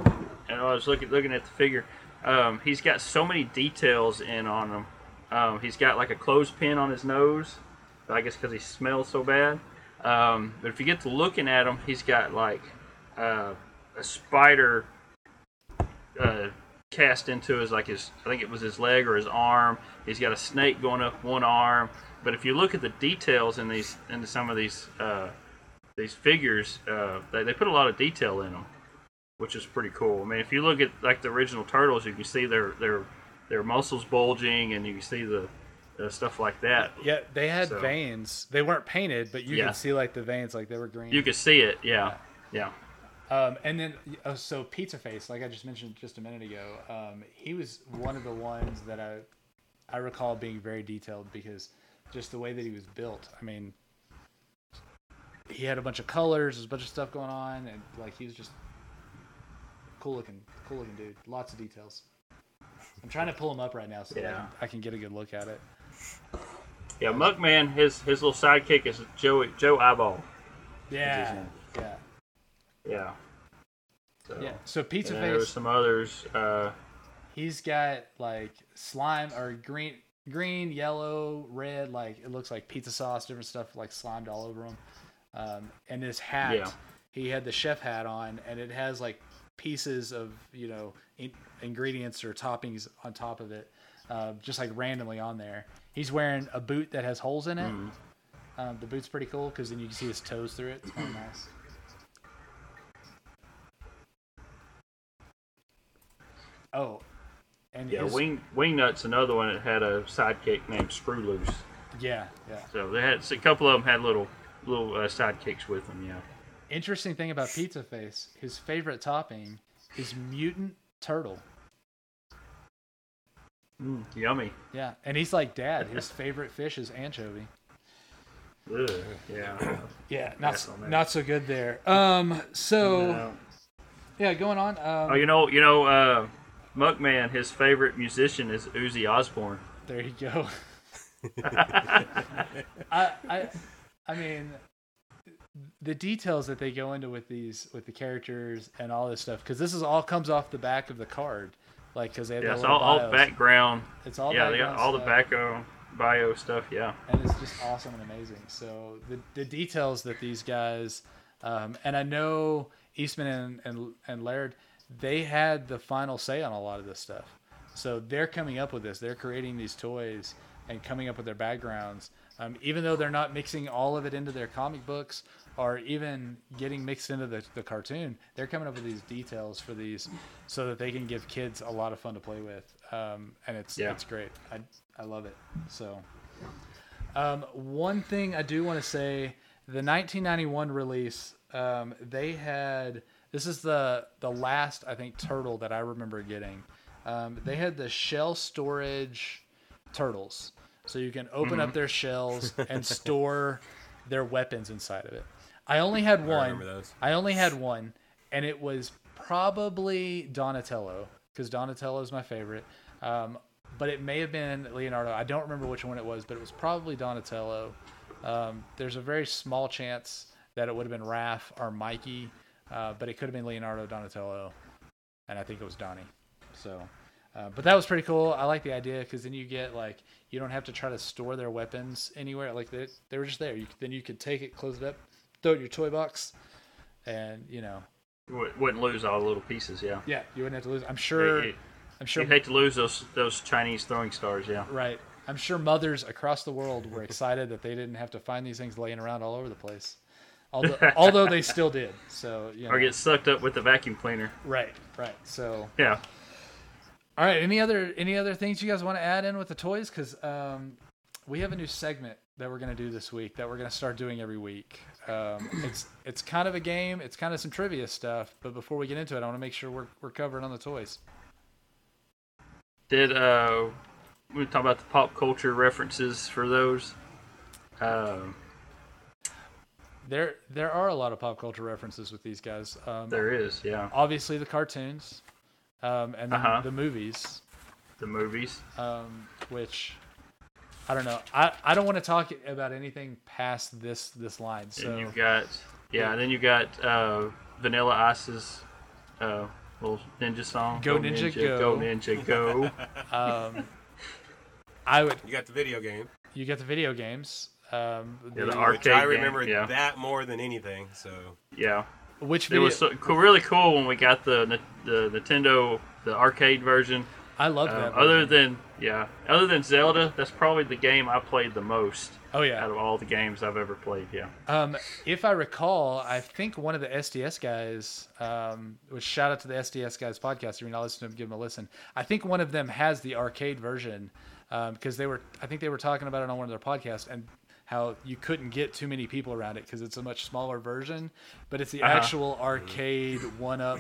and I was looking looking at the figure, um, he's got so many details in on him. Um, he's got like a clothespin on his nose, I guess because he smells so bad. Um, but if you get to looking at him, he's got like uh, a spider uh, cast into his like his I think it was his leg or his arm. He's got a snake going up one arm. But if you look at the details in these into some of these uh, these figures, uh, they, they put a lot of detail in them, which is pretty cool. I mean, if you look at like the original turtles, you can see their their their muscles bulging, and you can see the stuff like that. Yeah, they had So- veins. They weren't painted, but you Yeah. could see like the veins, like they were green. You could see it. Yeah, yeah. Um, and then, uh, so Pizza Face, like I just mentioned just a minute ago, um, he was one of the ones that I, I recall being very detailed because just the way that he was built. I mean, he had a bunch of colors, there's a bunch of stuff going on, and like he was just cool looking, cool looking dude. Lots of details. I'm trying to pull him up right now so that I, can, I can get a good look at it. Yeah, Muckman, his his little sidekick is Joey Joe Eyeball. Yeah, yeah, Yeah. So, yeah. So Pizza and then there was some others. Uh, he's got like slime or green green yellow red like it looks like pizza sauce different stuff like slimed all over him um, and his hat Yeah. he had the chef hat on and it has like pieces of you know in- ingredients or toppings on top of it uh, just like randomly on there he's wearing a boot that has holes in it um, the boot's pretty cool because then you can see his toes through it it's kind of nice oh and yeah, his- Wing Wingnut's another one that had a sidekick named Screw Loose. yeah yeah So they had a couple of them had little little uh, sidekicks with them. Yeah. Interesting thing about Pizza Face, his favorite topping is mutant turtle. Yummy. Yeah, and he's like dad. His favorite fish is anchovy. Ugh, yeah. (coughs) Yeah, not not so good there. Um, so No. yeah, going on. Um, Oh, you know, you know, uh, Muckman, his favorite musician is Ozzy Osbourne. there you go. (laughs) (laughs) I I I mean the details that they go into with these with the characters and all this stuff because this is all comes off the back of the card like because they have Yeah, the it's all, all background. it's all yeah, they got all the stuff. backo bio stuff. Yeah. and it's just awesome and amazing. So the the details that these guys, um, and I know Eastman and, and and Laird, they had the final say on a lot of this stuff. So they're coming up with this. They're creating these toys and coming up with their backgrounds. Um, even though they're not mixing all of it into their comic books or even getting mixed into the, the cartoon, they're coming up with these details for these so that they can give kids a lot of fun to play with. um, and it's Yeah. it's great. I I love it. So, um, one thing I do want to say, the 1991 release, um, they had this is the the last I think turtle that I remember getting. Um, they had the shell storage turtles, so you can open Mm-hmm. up their shells and (laughs) store their weapons inside of it. I only had one. those. I only had one, and it was probably Donatello because Donatello is my favorite. Um, but it may have been Leonardo. I don't remember which one it was, but it was probably Donatello. Um, there's a very small chance that it would have been Raph or Mikey, uh, but it could have been Leonardo Donatello, and I think it was Donnie. So, uh, but that was pretty cool. I like the idea because then you get like you don't have to try to store their weapons anywhere. Like they, they were just there. You, then you could take it, close it up, throw it in your toy box, and you know, Wou- Wouldn't lose all the little pieces. Yeah. yeah, you wouldn't have to lose. I'm sure. You- I'm sure. You'd hate to lose those those Chinese throwing stars. Yeah. Right. I'm sure mothers across the world were excited that they didn't have to find these things laying around all over the place. Although, (laughs) although they still did. So, you know. Or get sucked up with the vacuum cleaner. right, right. So, Yeah. All right. Any other any other things you guys want to add in with the toys? Because um, we have a new segment that we're going to do this week that we're going to start doing every week. Um, it's it's kind of a game. It's kind of some trivia stuff. But before we get into it, I want to make sure we're we're covered on the toys. Did uh, we talk about the pop culture references for those? Um, There there are a lot of pop culture references with these guys. Um, there is, yeah. obviously the cartoons, um, and then Uh-huh. the movies, The movies. um, which I don't know. I, I don't want to talk about anything past this this line. So and you've got yeah, and then you got uh, Vanilla Ice's uh, little ninja song. Go Ninja Go. Go Ninja Go. (laughs) um, I would You got the video game. you get the video games. Um, Yeah, the the- art- Which I Arcade game, remember yeah. that more than anything. So yeah. Which It was so, cool, really cool when we got the the Nintendo the arcade version. I love Um, that. other version. than yeah, other than Zelda, that's probably the game I played the most oh yeah, out of all the games I've ever played. Yeah. Um, if I recall, I think one of the SDS guys, um, which shout out to the SDS guys podcast. If you're not listening to them, give them a listen. I think one of them has the arcade version because they were, I think they were talking about it on one of their podcasts and how you couldn't get too many people around it because it's a much smaller version, but it's the Uh-huh. actual arcade one up,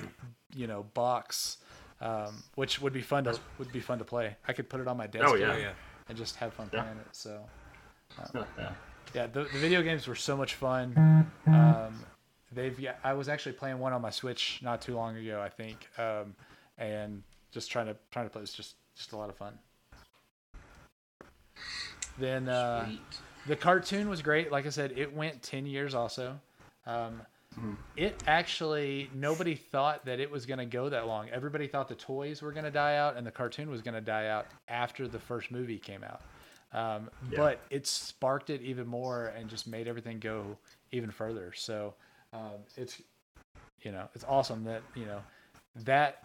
you know, box. Um, which would be fun to would be fun to play. I could put it on my desk Oh, yeah. oh yeah. and just have fun Yeah. playing it. So yeah. yeah, the, the video games were so much fun. Um, they've yeah, I was actually playing one on my Switch not too long ago, I think, um, and just trying to trying to play. It's just just a lot of fun. Then uh, Sweet. The cartoon was great. Like I said, it went ten years also. Um, It actually nobody thought that it was going to go that long. Everybody thought the toys were going to die out and the cartoon was going to die out after the first movie came out. Um, Yeah. But it sparked it even more and just made everything go even further. So um, it's you know it's awesome that you know that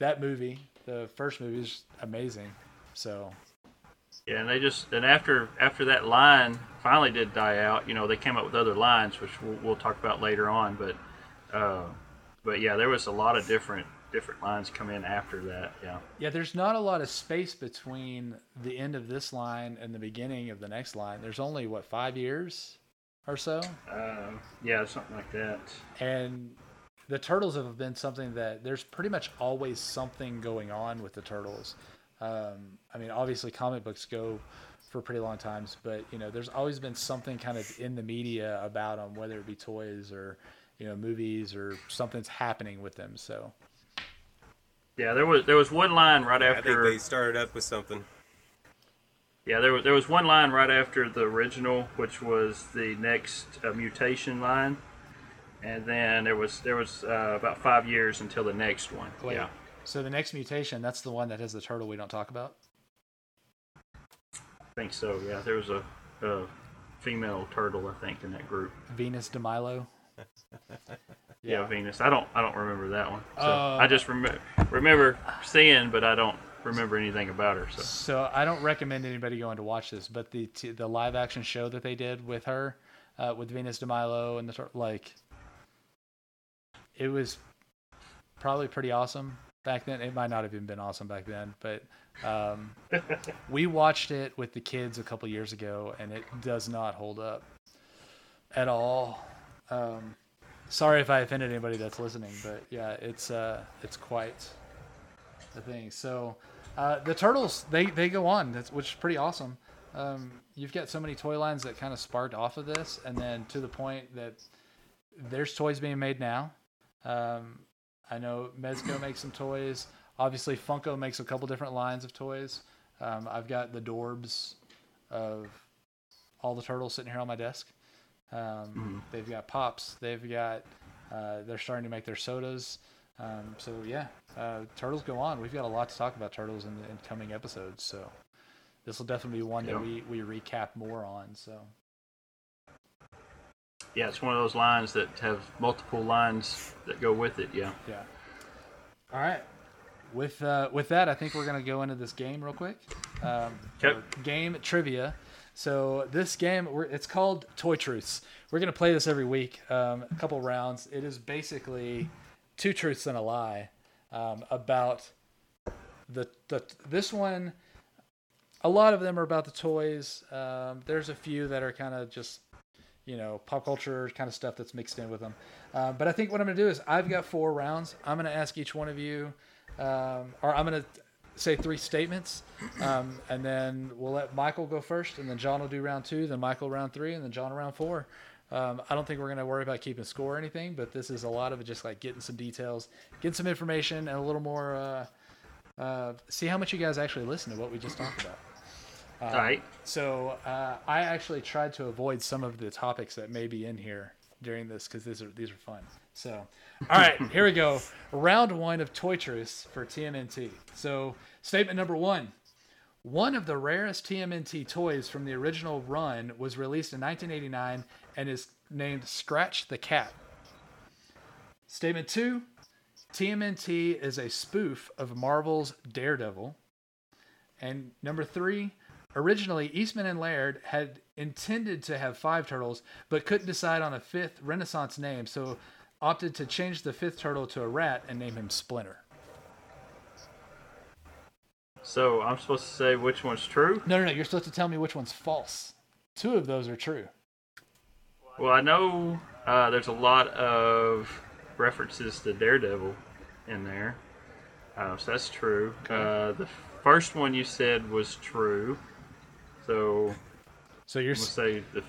that movie, the first movie, is amazing. So Yeah, and they just and after after that line finally did die out, you know, they came up with other lines, which we'll, we'll talk about later on. But uh, but yeah, there was a lot of different different lines come in after that. Yeah, Yeah, there's not a lot of space between the end of this line and the beginning of the next line. There's only what five years or so, uh, yeah, something like that. and the turtles have been something that there's pretty much always something going on with the turtles. Um, I mean, obviously comic books go for pretty long times, but you know, there's always been something kind of in the media about them, whether it be toys or you know movies or something's happening with them. So Yeah, there was there was one line right I think after. they started up with something. Yeah, there was there was one line right after the original, which was the next uh, mutation line, and then there was there was uh, about five years until the next one. Wait, Yeah, So the next mutation, that's the one that has the turtle we don't talk about. I think so. Yeah, there was a, a female turtle, I think, in that group. Venus de Milo. (laughs) Yeah, Venus. I don't I don't remember that one. So Uh, I just rem- remember seeing, but I don't remember anything about her. So So I don't recommend anybody going to watch this, but the t- the live action show that they did with her, uh, with Venus de Milo and the tur- like, it was probably pretty awesome. Back then. It might not have even been awesome back then, but um, we watched it with the kids a couple years ago, and it does not hold up at all. Um, sorry if I offended anybody that's listening, but yeah, it's uh, it's quite the thing. So uh, the turtles they they go on, which is pretty awesome. Um, you've got so many toy lines that kind of sparked off of this, and then to the point that there's toys being made now. Um, I know Mezco makes some toys. Obviously, Funko makes a couple different lines of toys. Um, I've got the Dorbz of all the turtles sitting here on my desk. Um, Mm-hmm. They've got pops. They've got. Uh, they're starting to make their sodas. Um, so yeah, uh, turtles go on. We've got a lot to talk about turtles in the in coming episodes. So this will definitely be one that we we recap more on. So Yeah, it's one of those lines that have multiple lines that go with it. Yeah. yeah. All right. With uh, with that, I think we're gonna go into this game real quick. Um, Okay. Game trivia. So this game, we're, it's called Toy Truths. We're gonna play this every week, um, a couple rounds. It is basically two truths and a lie um, about the the this one. A lot of them are about the toys. Um, there's a few that are kind of just you know, pop culture kind of stuff that's mixed in with them. Um, but I think what I'm going to do is I've got four rounds. I'm going to ask each one of you, um, or I'm going to say three statements, um, and then we'll let Michael go first, and then John will do round two, then Michael round three, and then John round four. Um, I don't think we're going to worry about keeping score or anything, but this is a lot of it just like getting some details, getting some information, and a little more. Uh, uh, see how much you guys actually listen to what we just talked about. All right. So uh, I actually tried to avoid some of the topics that may be in here during this because these are these are fun. So, all right, (laughs) here we go. Round one of Toy Truths for TMNT. So, statement number one: One of the rarest TMNT toys from the original run was released in 1989 and is named Scratch the Cat. Statement two: TMNT is a spoof of Marvel's Daredevil. And number three, originally Eastman and Laird had intended to have five turtles, but couldn't decide on a fifth Renaissance name, so opted to change the fifth turtle to a rat and name him Splinter. So I'm supposed to say which one's true. No, no, no. You're supposed to tell me which one's false. Two of those are true. Well, I know uh, there's a lot of references to Daredevil in there, uh, so that's true. Uh, the first one you said was true, so So you're gonna say the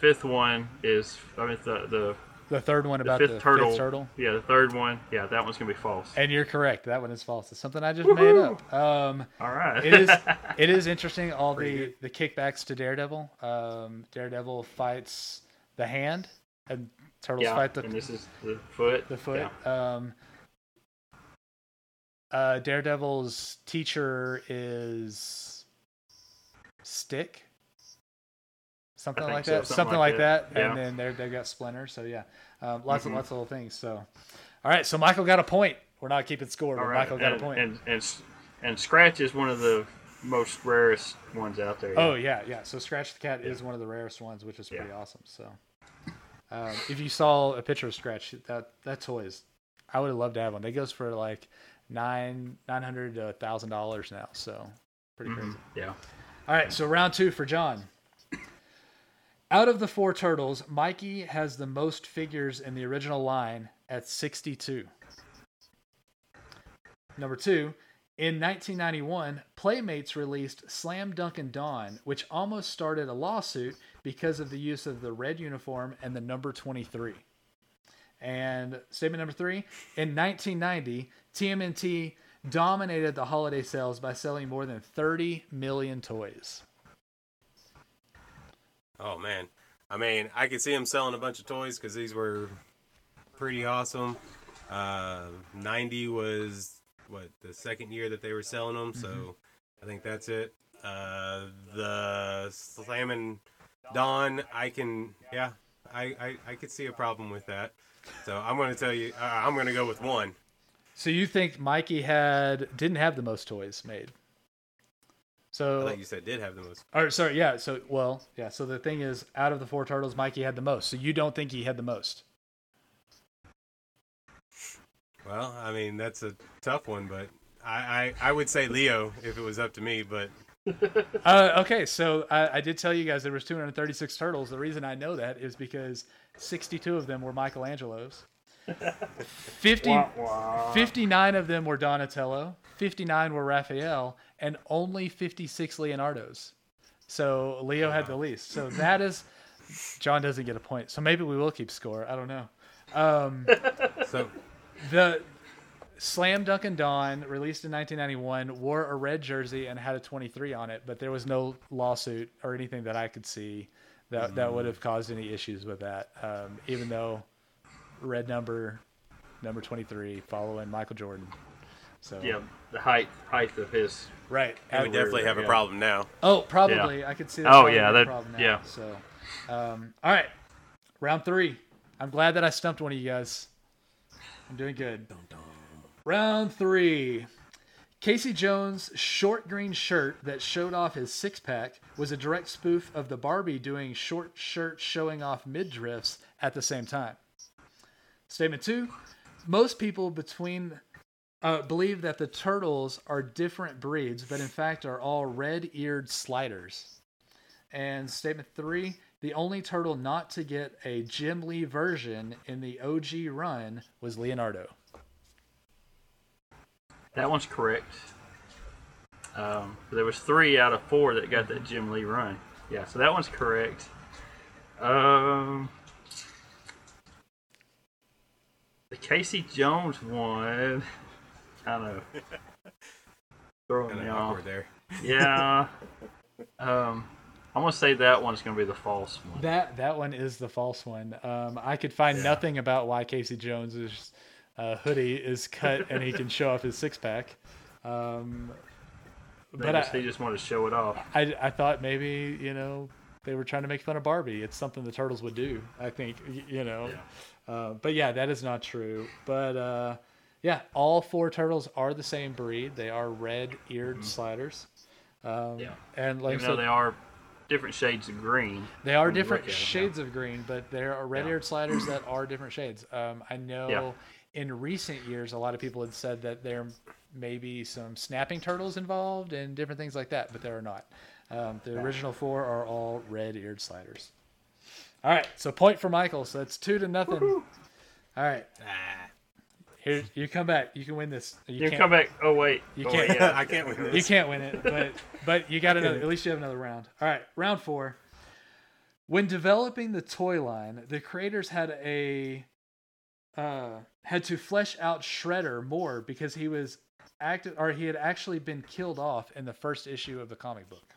fifth one is. I mean, the the, the third one the about fifth the turtle. fifth turtle. Yeah, the third one. Yeah, that one's gonna be false. And you're correct. That one is false. It's something I just made up. Um, All right. it is (laughs) it is interesting all Pretty the good. the kickbacks to Daredevil. Um, Daredevil fights the hand, and turtles yeah, fight the foot. and this is the foot. the foot. Yeah. Um, uh, Daredevil's teacher is Stick, something like so, that. something Something like like that. that. Yeah. And then they've got Splinter. So yeah, um, lots Mhm. of lots of little things. So, all right. So Michael got a point. We're not keeping score, but right. Michael got and, a point. And, and and Scratch is one of the most rarest ones out there. Oh yeah, yeah. So Scratch the Cat is one of the rarest ones, which is pretty Yeah. awesome. So, um, if you saw a picture of Scratch, that that toy is, I would have loved to have one. They goes for like nine nine hundred to a thousand dollars now. So pretty Mhm. crazy. Yeah. All right, so round two for John. Out of the four turtles, Mikey has the most figures in the original line at 62. Number two, in 1991, Playmates released Slam Dunk and Don, which almost started a lawsuit because of the use of the red uniform and the number 23. And statement number three, in 1990, TMNT dominated the holiday sales by selling more than 30 million toys. Oh man, I mean, I could see him selling a bunch of toys because these were pretty awesome. Uh, Ninety was what the second year that they were selling them, so I think that's it. Uh, the Slam and Don, I can, yeah, I, I, I could see a problem with that. So I'm going to tell you, uh, I'm going to go with one. So you think Mikey had didn't have the most toys made? I So, thought you said did have the most. or sorry, yeah. So, well, yeah. So the thing is, out of the four turtles, Mikey had the most. So you don't think he had the most? Well, I mean that's a tough one, but I, I, I would say Leo if it was up to me, but (laughs) Uh, okay, so I, I did tell you guys there was 236 turtles. The reason I know that is because 62 of them were Michelangelo's. 50, Wah, wah. 59 of them were Donatello, 59 were Raphael, and only 56 Leonardo's. So Leo had the least. So that is, John doesn't get a point. So maybe we will keep score. I don't know. Um, so the Slam Dunk and Don, released in 1991, wore a red jersey and had a 23 on it, but there was no lawsuit or anything that I could see that that would have caused any issues with that. Um, even though red number, number 23, following Michael Jordan. So Yeah, the height height of his. right. we definitely have a problem now. Oh, probably. I could see. That Oh, yeah, that- problem now. yeah. So, um, all right, round three. I'm glad that I stumped one of you guys. I'm doing good. Round three. Casey Jones' short green shirt that showed off his six pack was a direct spoof of the Barbie doing short shirt showing off midriffs at the same time. Statement two most people between uh, believe that the turtles are different breeds, but in fact are all red-eared sliders. And statement three: the only turtle not to get a Jim Lee version in the OG run was Leonardo. That one's correct. Um, there was three out of four that got that Jim Lee run. Yeah, so that one's correct. Um, the Casey Jones one, I don't know. Throwing Kind me off. there. (laughs) Yeah. um, I'm gonna say that one's gonna be the false one. That that one is the false one. Um, I could find nothing about why Casey Jones's uh, hoodie is cut (laughs) and he can show off his six pack. Um, but But he just wanted to show it off. I I thought maybe you know they were trying to make fun of Barbie. It's something the turtles would do. I think you know. Uh, but yeah, that is not true. But uh, yeah, all four turtles are the same breed. They are red-eared sliders. Um, Yeah. And like Even though said, they are different shades of green. They are different look at 'em now. shades of green, but there are red-eared sliders that are different shades. Um, I know Yeah. in recent years, a lot of people had said that there may be some snapping turtles involved and different things like that, but there are not. Um, the original four are all red-eared sliders. All right, so point for Michael. So that's two to nothing. All right, Ah, here you come back. You can win this. You, You can't. come back. Oh wait. You oh, can't- Wait, (laughs) yeah. I can't win this. You can't win it, but but you got another. At least you have another round. All right, round four. When developing the toy line, the creators had a uh, had to flesh out Shredder more because he was acted or he had actually been killed off in the first issue of the comic book.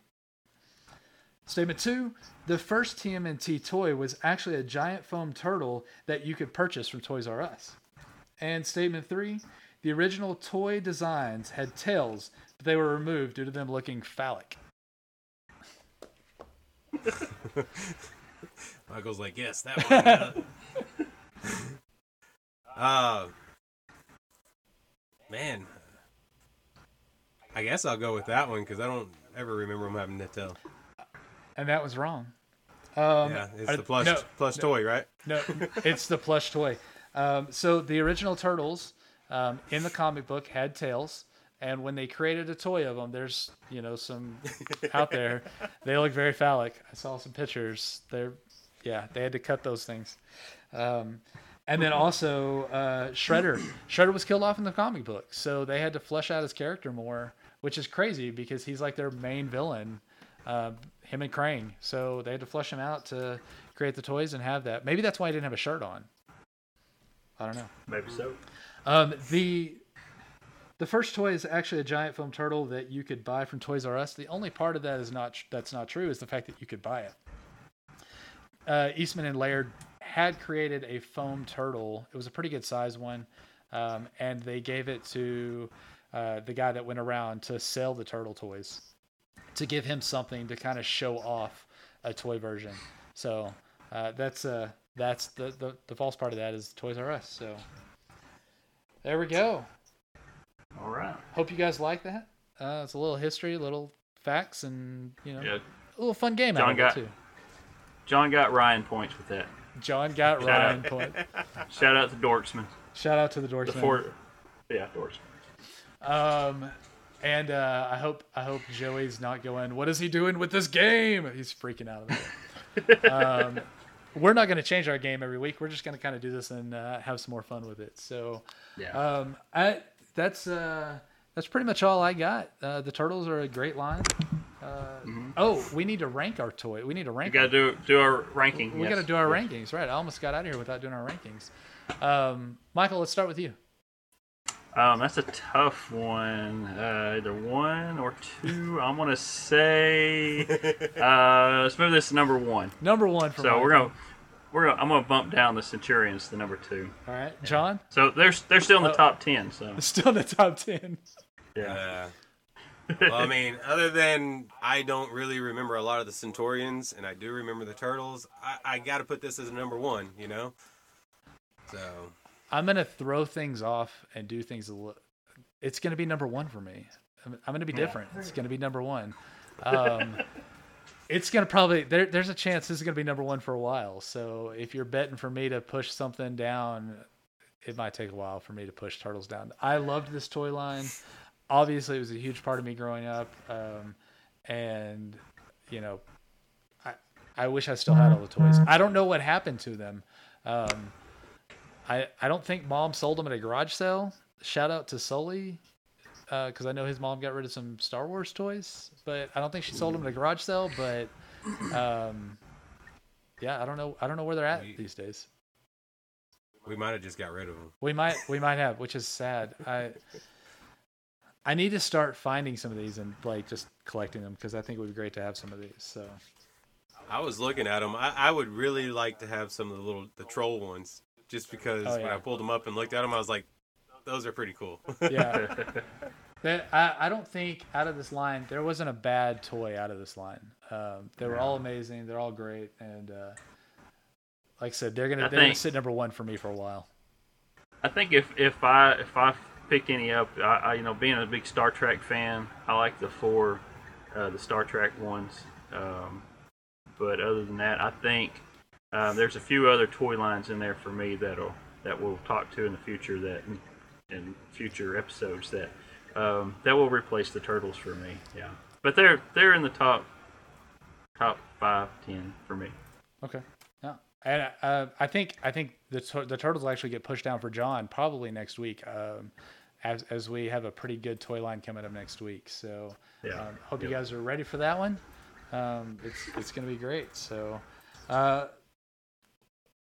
Statement two: The first TMNT toy was actually a giant foam turtle that you could purchase from Toys R Us. And statement three: The original toy designs had tails, but they were removed due to them looking phallic. (laughs) Michael's like, yes, that one. yeah." (laughs) uh, man, I guess I'll go with that one because I don't ever remember him having that tail. And that was wrong. Um, yeah, it's are- the plush no, plush toy, right? No, it's the plush toy. Um, so the original turtles um, in the comic book had tails, and when they created a toy of them, there's you know some out there. (laughs) They look very phallic. I saw some pictures. They're yeah, they had to cut those things. Um, and then also uh, Shredder. Shredder was killed off in the comic book, so they had to flesh out his character more, which is crazy because he's like their main villain. Uh, him and Krang. So they had to flush him out to create the toys and have that. Maybe that's why he didn't have a shirt on. I don't know. Maybe so. Um, the the first toy is actually a giant foam turtle that you could buy from Toys R Us. The only part of that is not that's not true is the fact that you could buy it. Uh, Eastman and Laird had created a foam turtle. It was a pretty good size one, um, and they gave it to uh, the guy that went around to sell the turtle toys to give him something to kind of show off a toy version. So uh, that's uh, that's the, the the false part of that is Toys R Us. So there we go. All right. Hope you guys like that. Uh, it's a little history, a little facts, and you know, Yeah. a little fun game John out of got- it too. John got Ryan points with that. John got Shout Ryan out. point. (laughs) Shout out to Dorksman. Shout out to the Dorksman. The Dorksman. four be outdoors. Um, and uh, I hope I hope Joey's not going. What is he doing with this game? He's freaking out about it. (laughs) um, we're not going to change our game every week. We're just going to kind of do this and uh, have some more fun with it. So, Yeah. um, I that's uh, that's pretty much all I got. Uh, the turtles are a great line. Uh, Oh, we need to rank our toy. We need to we rank. got to do do our ranking. we yes. got to do our Yes. rankings, right? I almost got out of here without doing our rankings. Um, Michael, let's start with you. Um, that's a tough one. Uh, either one or two. I'm gonna say. (laughs) Uh, let's move this to number one. Number one for So we're gonna we're gonna, I'm gonna bump down the Centurions to number two. All right, John. So they're they're still in the Oh. top ten. So (laughs) Still in the top ten. yeah. Uh, (laughs) well, I mean, other than I don't really remember a lot of the Centurions, and I do remember the Turtles, I, I got to put this as a number one, you know? So, I'm gonna throw things off and do things a little. It's gonna be number one for me. I'm, I'm gonna be different. It's gonna be number one. Um, (laughs) it's gonna probably there. There's a chance this is gonna be number one for a while. So if you're betting for me to push something down, it might take a while for me to push turtles down. I loved this toy line. Obviously, it was a huge part of me growing up, um, and you know, I I wish I still had all the toys. I don't know what happened to them. Um, I I don't think mom sold them at a garage sale. Shout out to Sully, because I know his mom got rid of some Star Wars toys, but I don't think she sold them at a garage sale. But um, yeah, I don't know. I don't know where they're at We- these days. we might have just got rid of them. We might we might have, which is sad. I I need to start finding some of these and like just collecting them because I think it would be great to have some of these. So I was looking at them. I, I would really like to have some of the little, the troll ones, just because Oh, when. I pulled them up and looked at them, I was like, those are pretty cool. (laughs) yeah, (laughs) That- I I don't think out of this line there wasn't a bad toy out of this line. Um, they were all amazing. They're all great, and uh, like I said, they're gonna I they're gonna sit number one for me for a while. I think if if I if I picked any up, I, I you know being a big Star Trek fan, I like the four, uh, the Star Trek ones. Um, but other than that, I think uh, there's a few other toy lines in there for me that'll that we'll talk to in the future that in, future episodes that um, that will replace the turtles for me. Yeah, but they're they're in the top top five ten for me. Okay. Yeah. And uh, I think I think the the turtles will actually get pushed down for John probably next week, um, as as we have a pretty good toy line coming up next week. So Yeah. um, hope you guys are ready for that one. Um, it's it's gonna be great. So. Uh,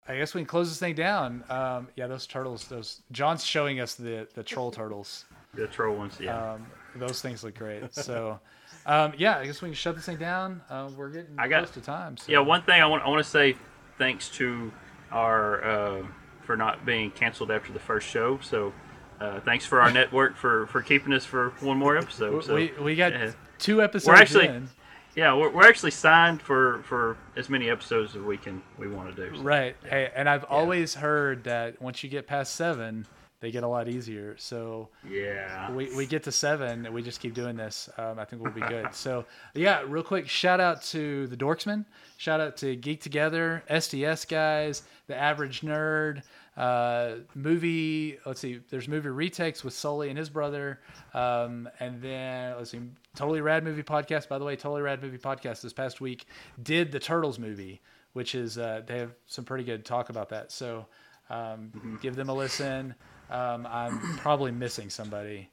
I guess we can close this thing down. Um, yeah, those turtles. Those John's showing us the the troll turtles. The troll ones, yeah. Um, those things look great. So, um, yeah, I guess we can shut this thing down. Uh, we're getting I got- close to time. So. Yeah, one thing I want I want to say thanks to our uh, for not being canceled after the first show. So uh, thanks for our network for for keeping us for one more episode. So we we got yeah. two episodes. We're actually- in. Yeah, we're, we're actually signed for for as many episodes as we can we want to do. So, right. Hey, and I've always heard that once you get past seven, they get a lot easier. So Yeah. we, we get to seven, and we just keep doing this. Um, I think we'll be good. So yeah, real quick, shout out to the Dorksman. Shout out to Geek Together, SDS guys, the Average Nerd, uh, movie. Let's see, there's movie retakes with Sully and his brother, um, and then let's see, Totally Rad Movie Podcast. By the way, Totally Rad Movie Podcast this past week did the Turtles movie, which is uh, they have some pretty good talk about that. So um, give them a listen. Um, I'm probably missing somebody,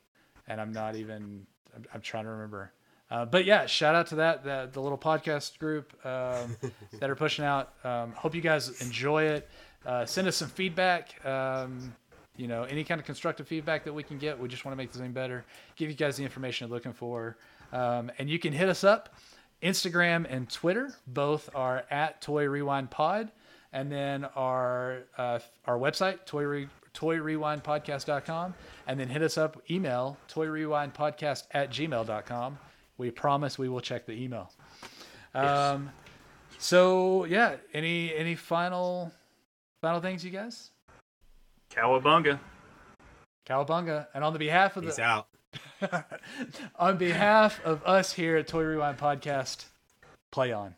and I'm not even. I'm, I'm trying to remember. Uh, but yeah, shout out to that the, the little podcast group um, (laughs) that are pushing out. Um, hope you guys enjoy it. Uh, send us some feedback. Um, you know, any kind of constructive feedback that we can get. We just want to make this thing better. Give you guys the information you're looking for, um, and you can hit us up. Instagram and Twitter both are at Toy Rewind Pod, and then our uh, our website Toy Re- toyrewindpodcast.com and then hit us up email toyrewindpodcast at gmail.com we promise we will check the email um so yeah any any final final things you guys Cowabunga. cowabunga and on the behalf of Peace the out. (laughs) on behalf of us here at toy rewind podcast play on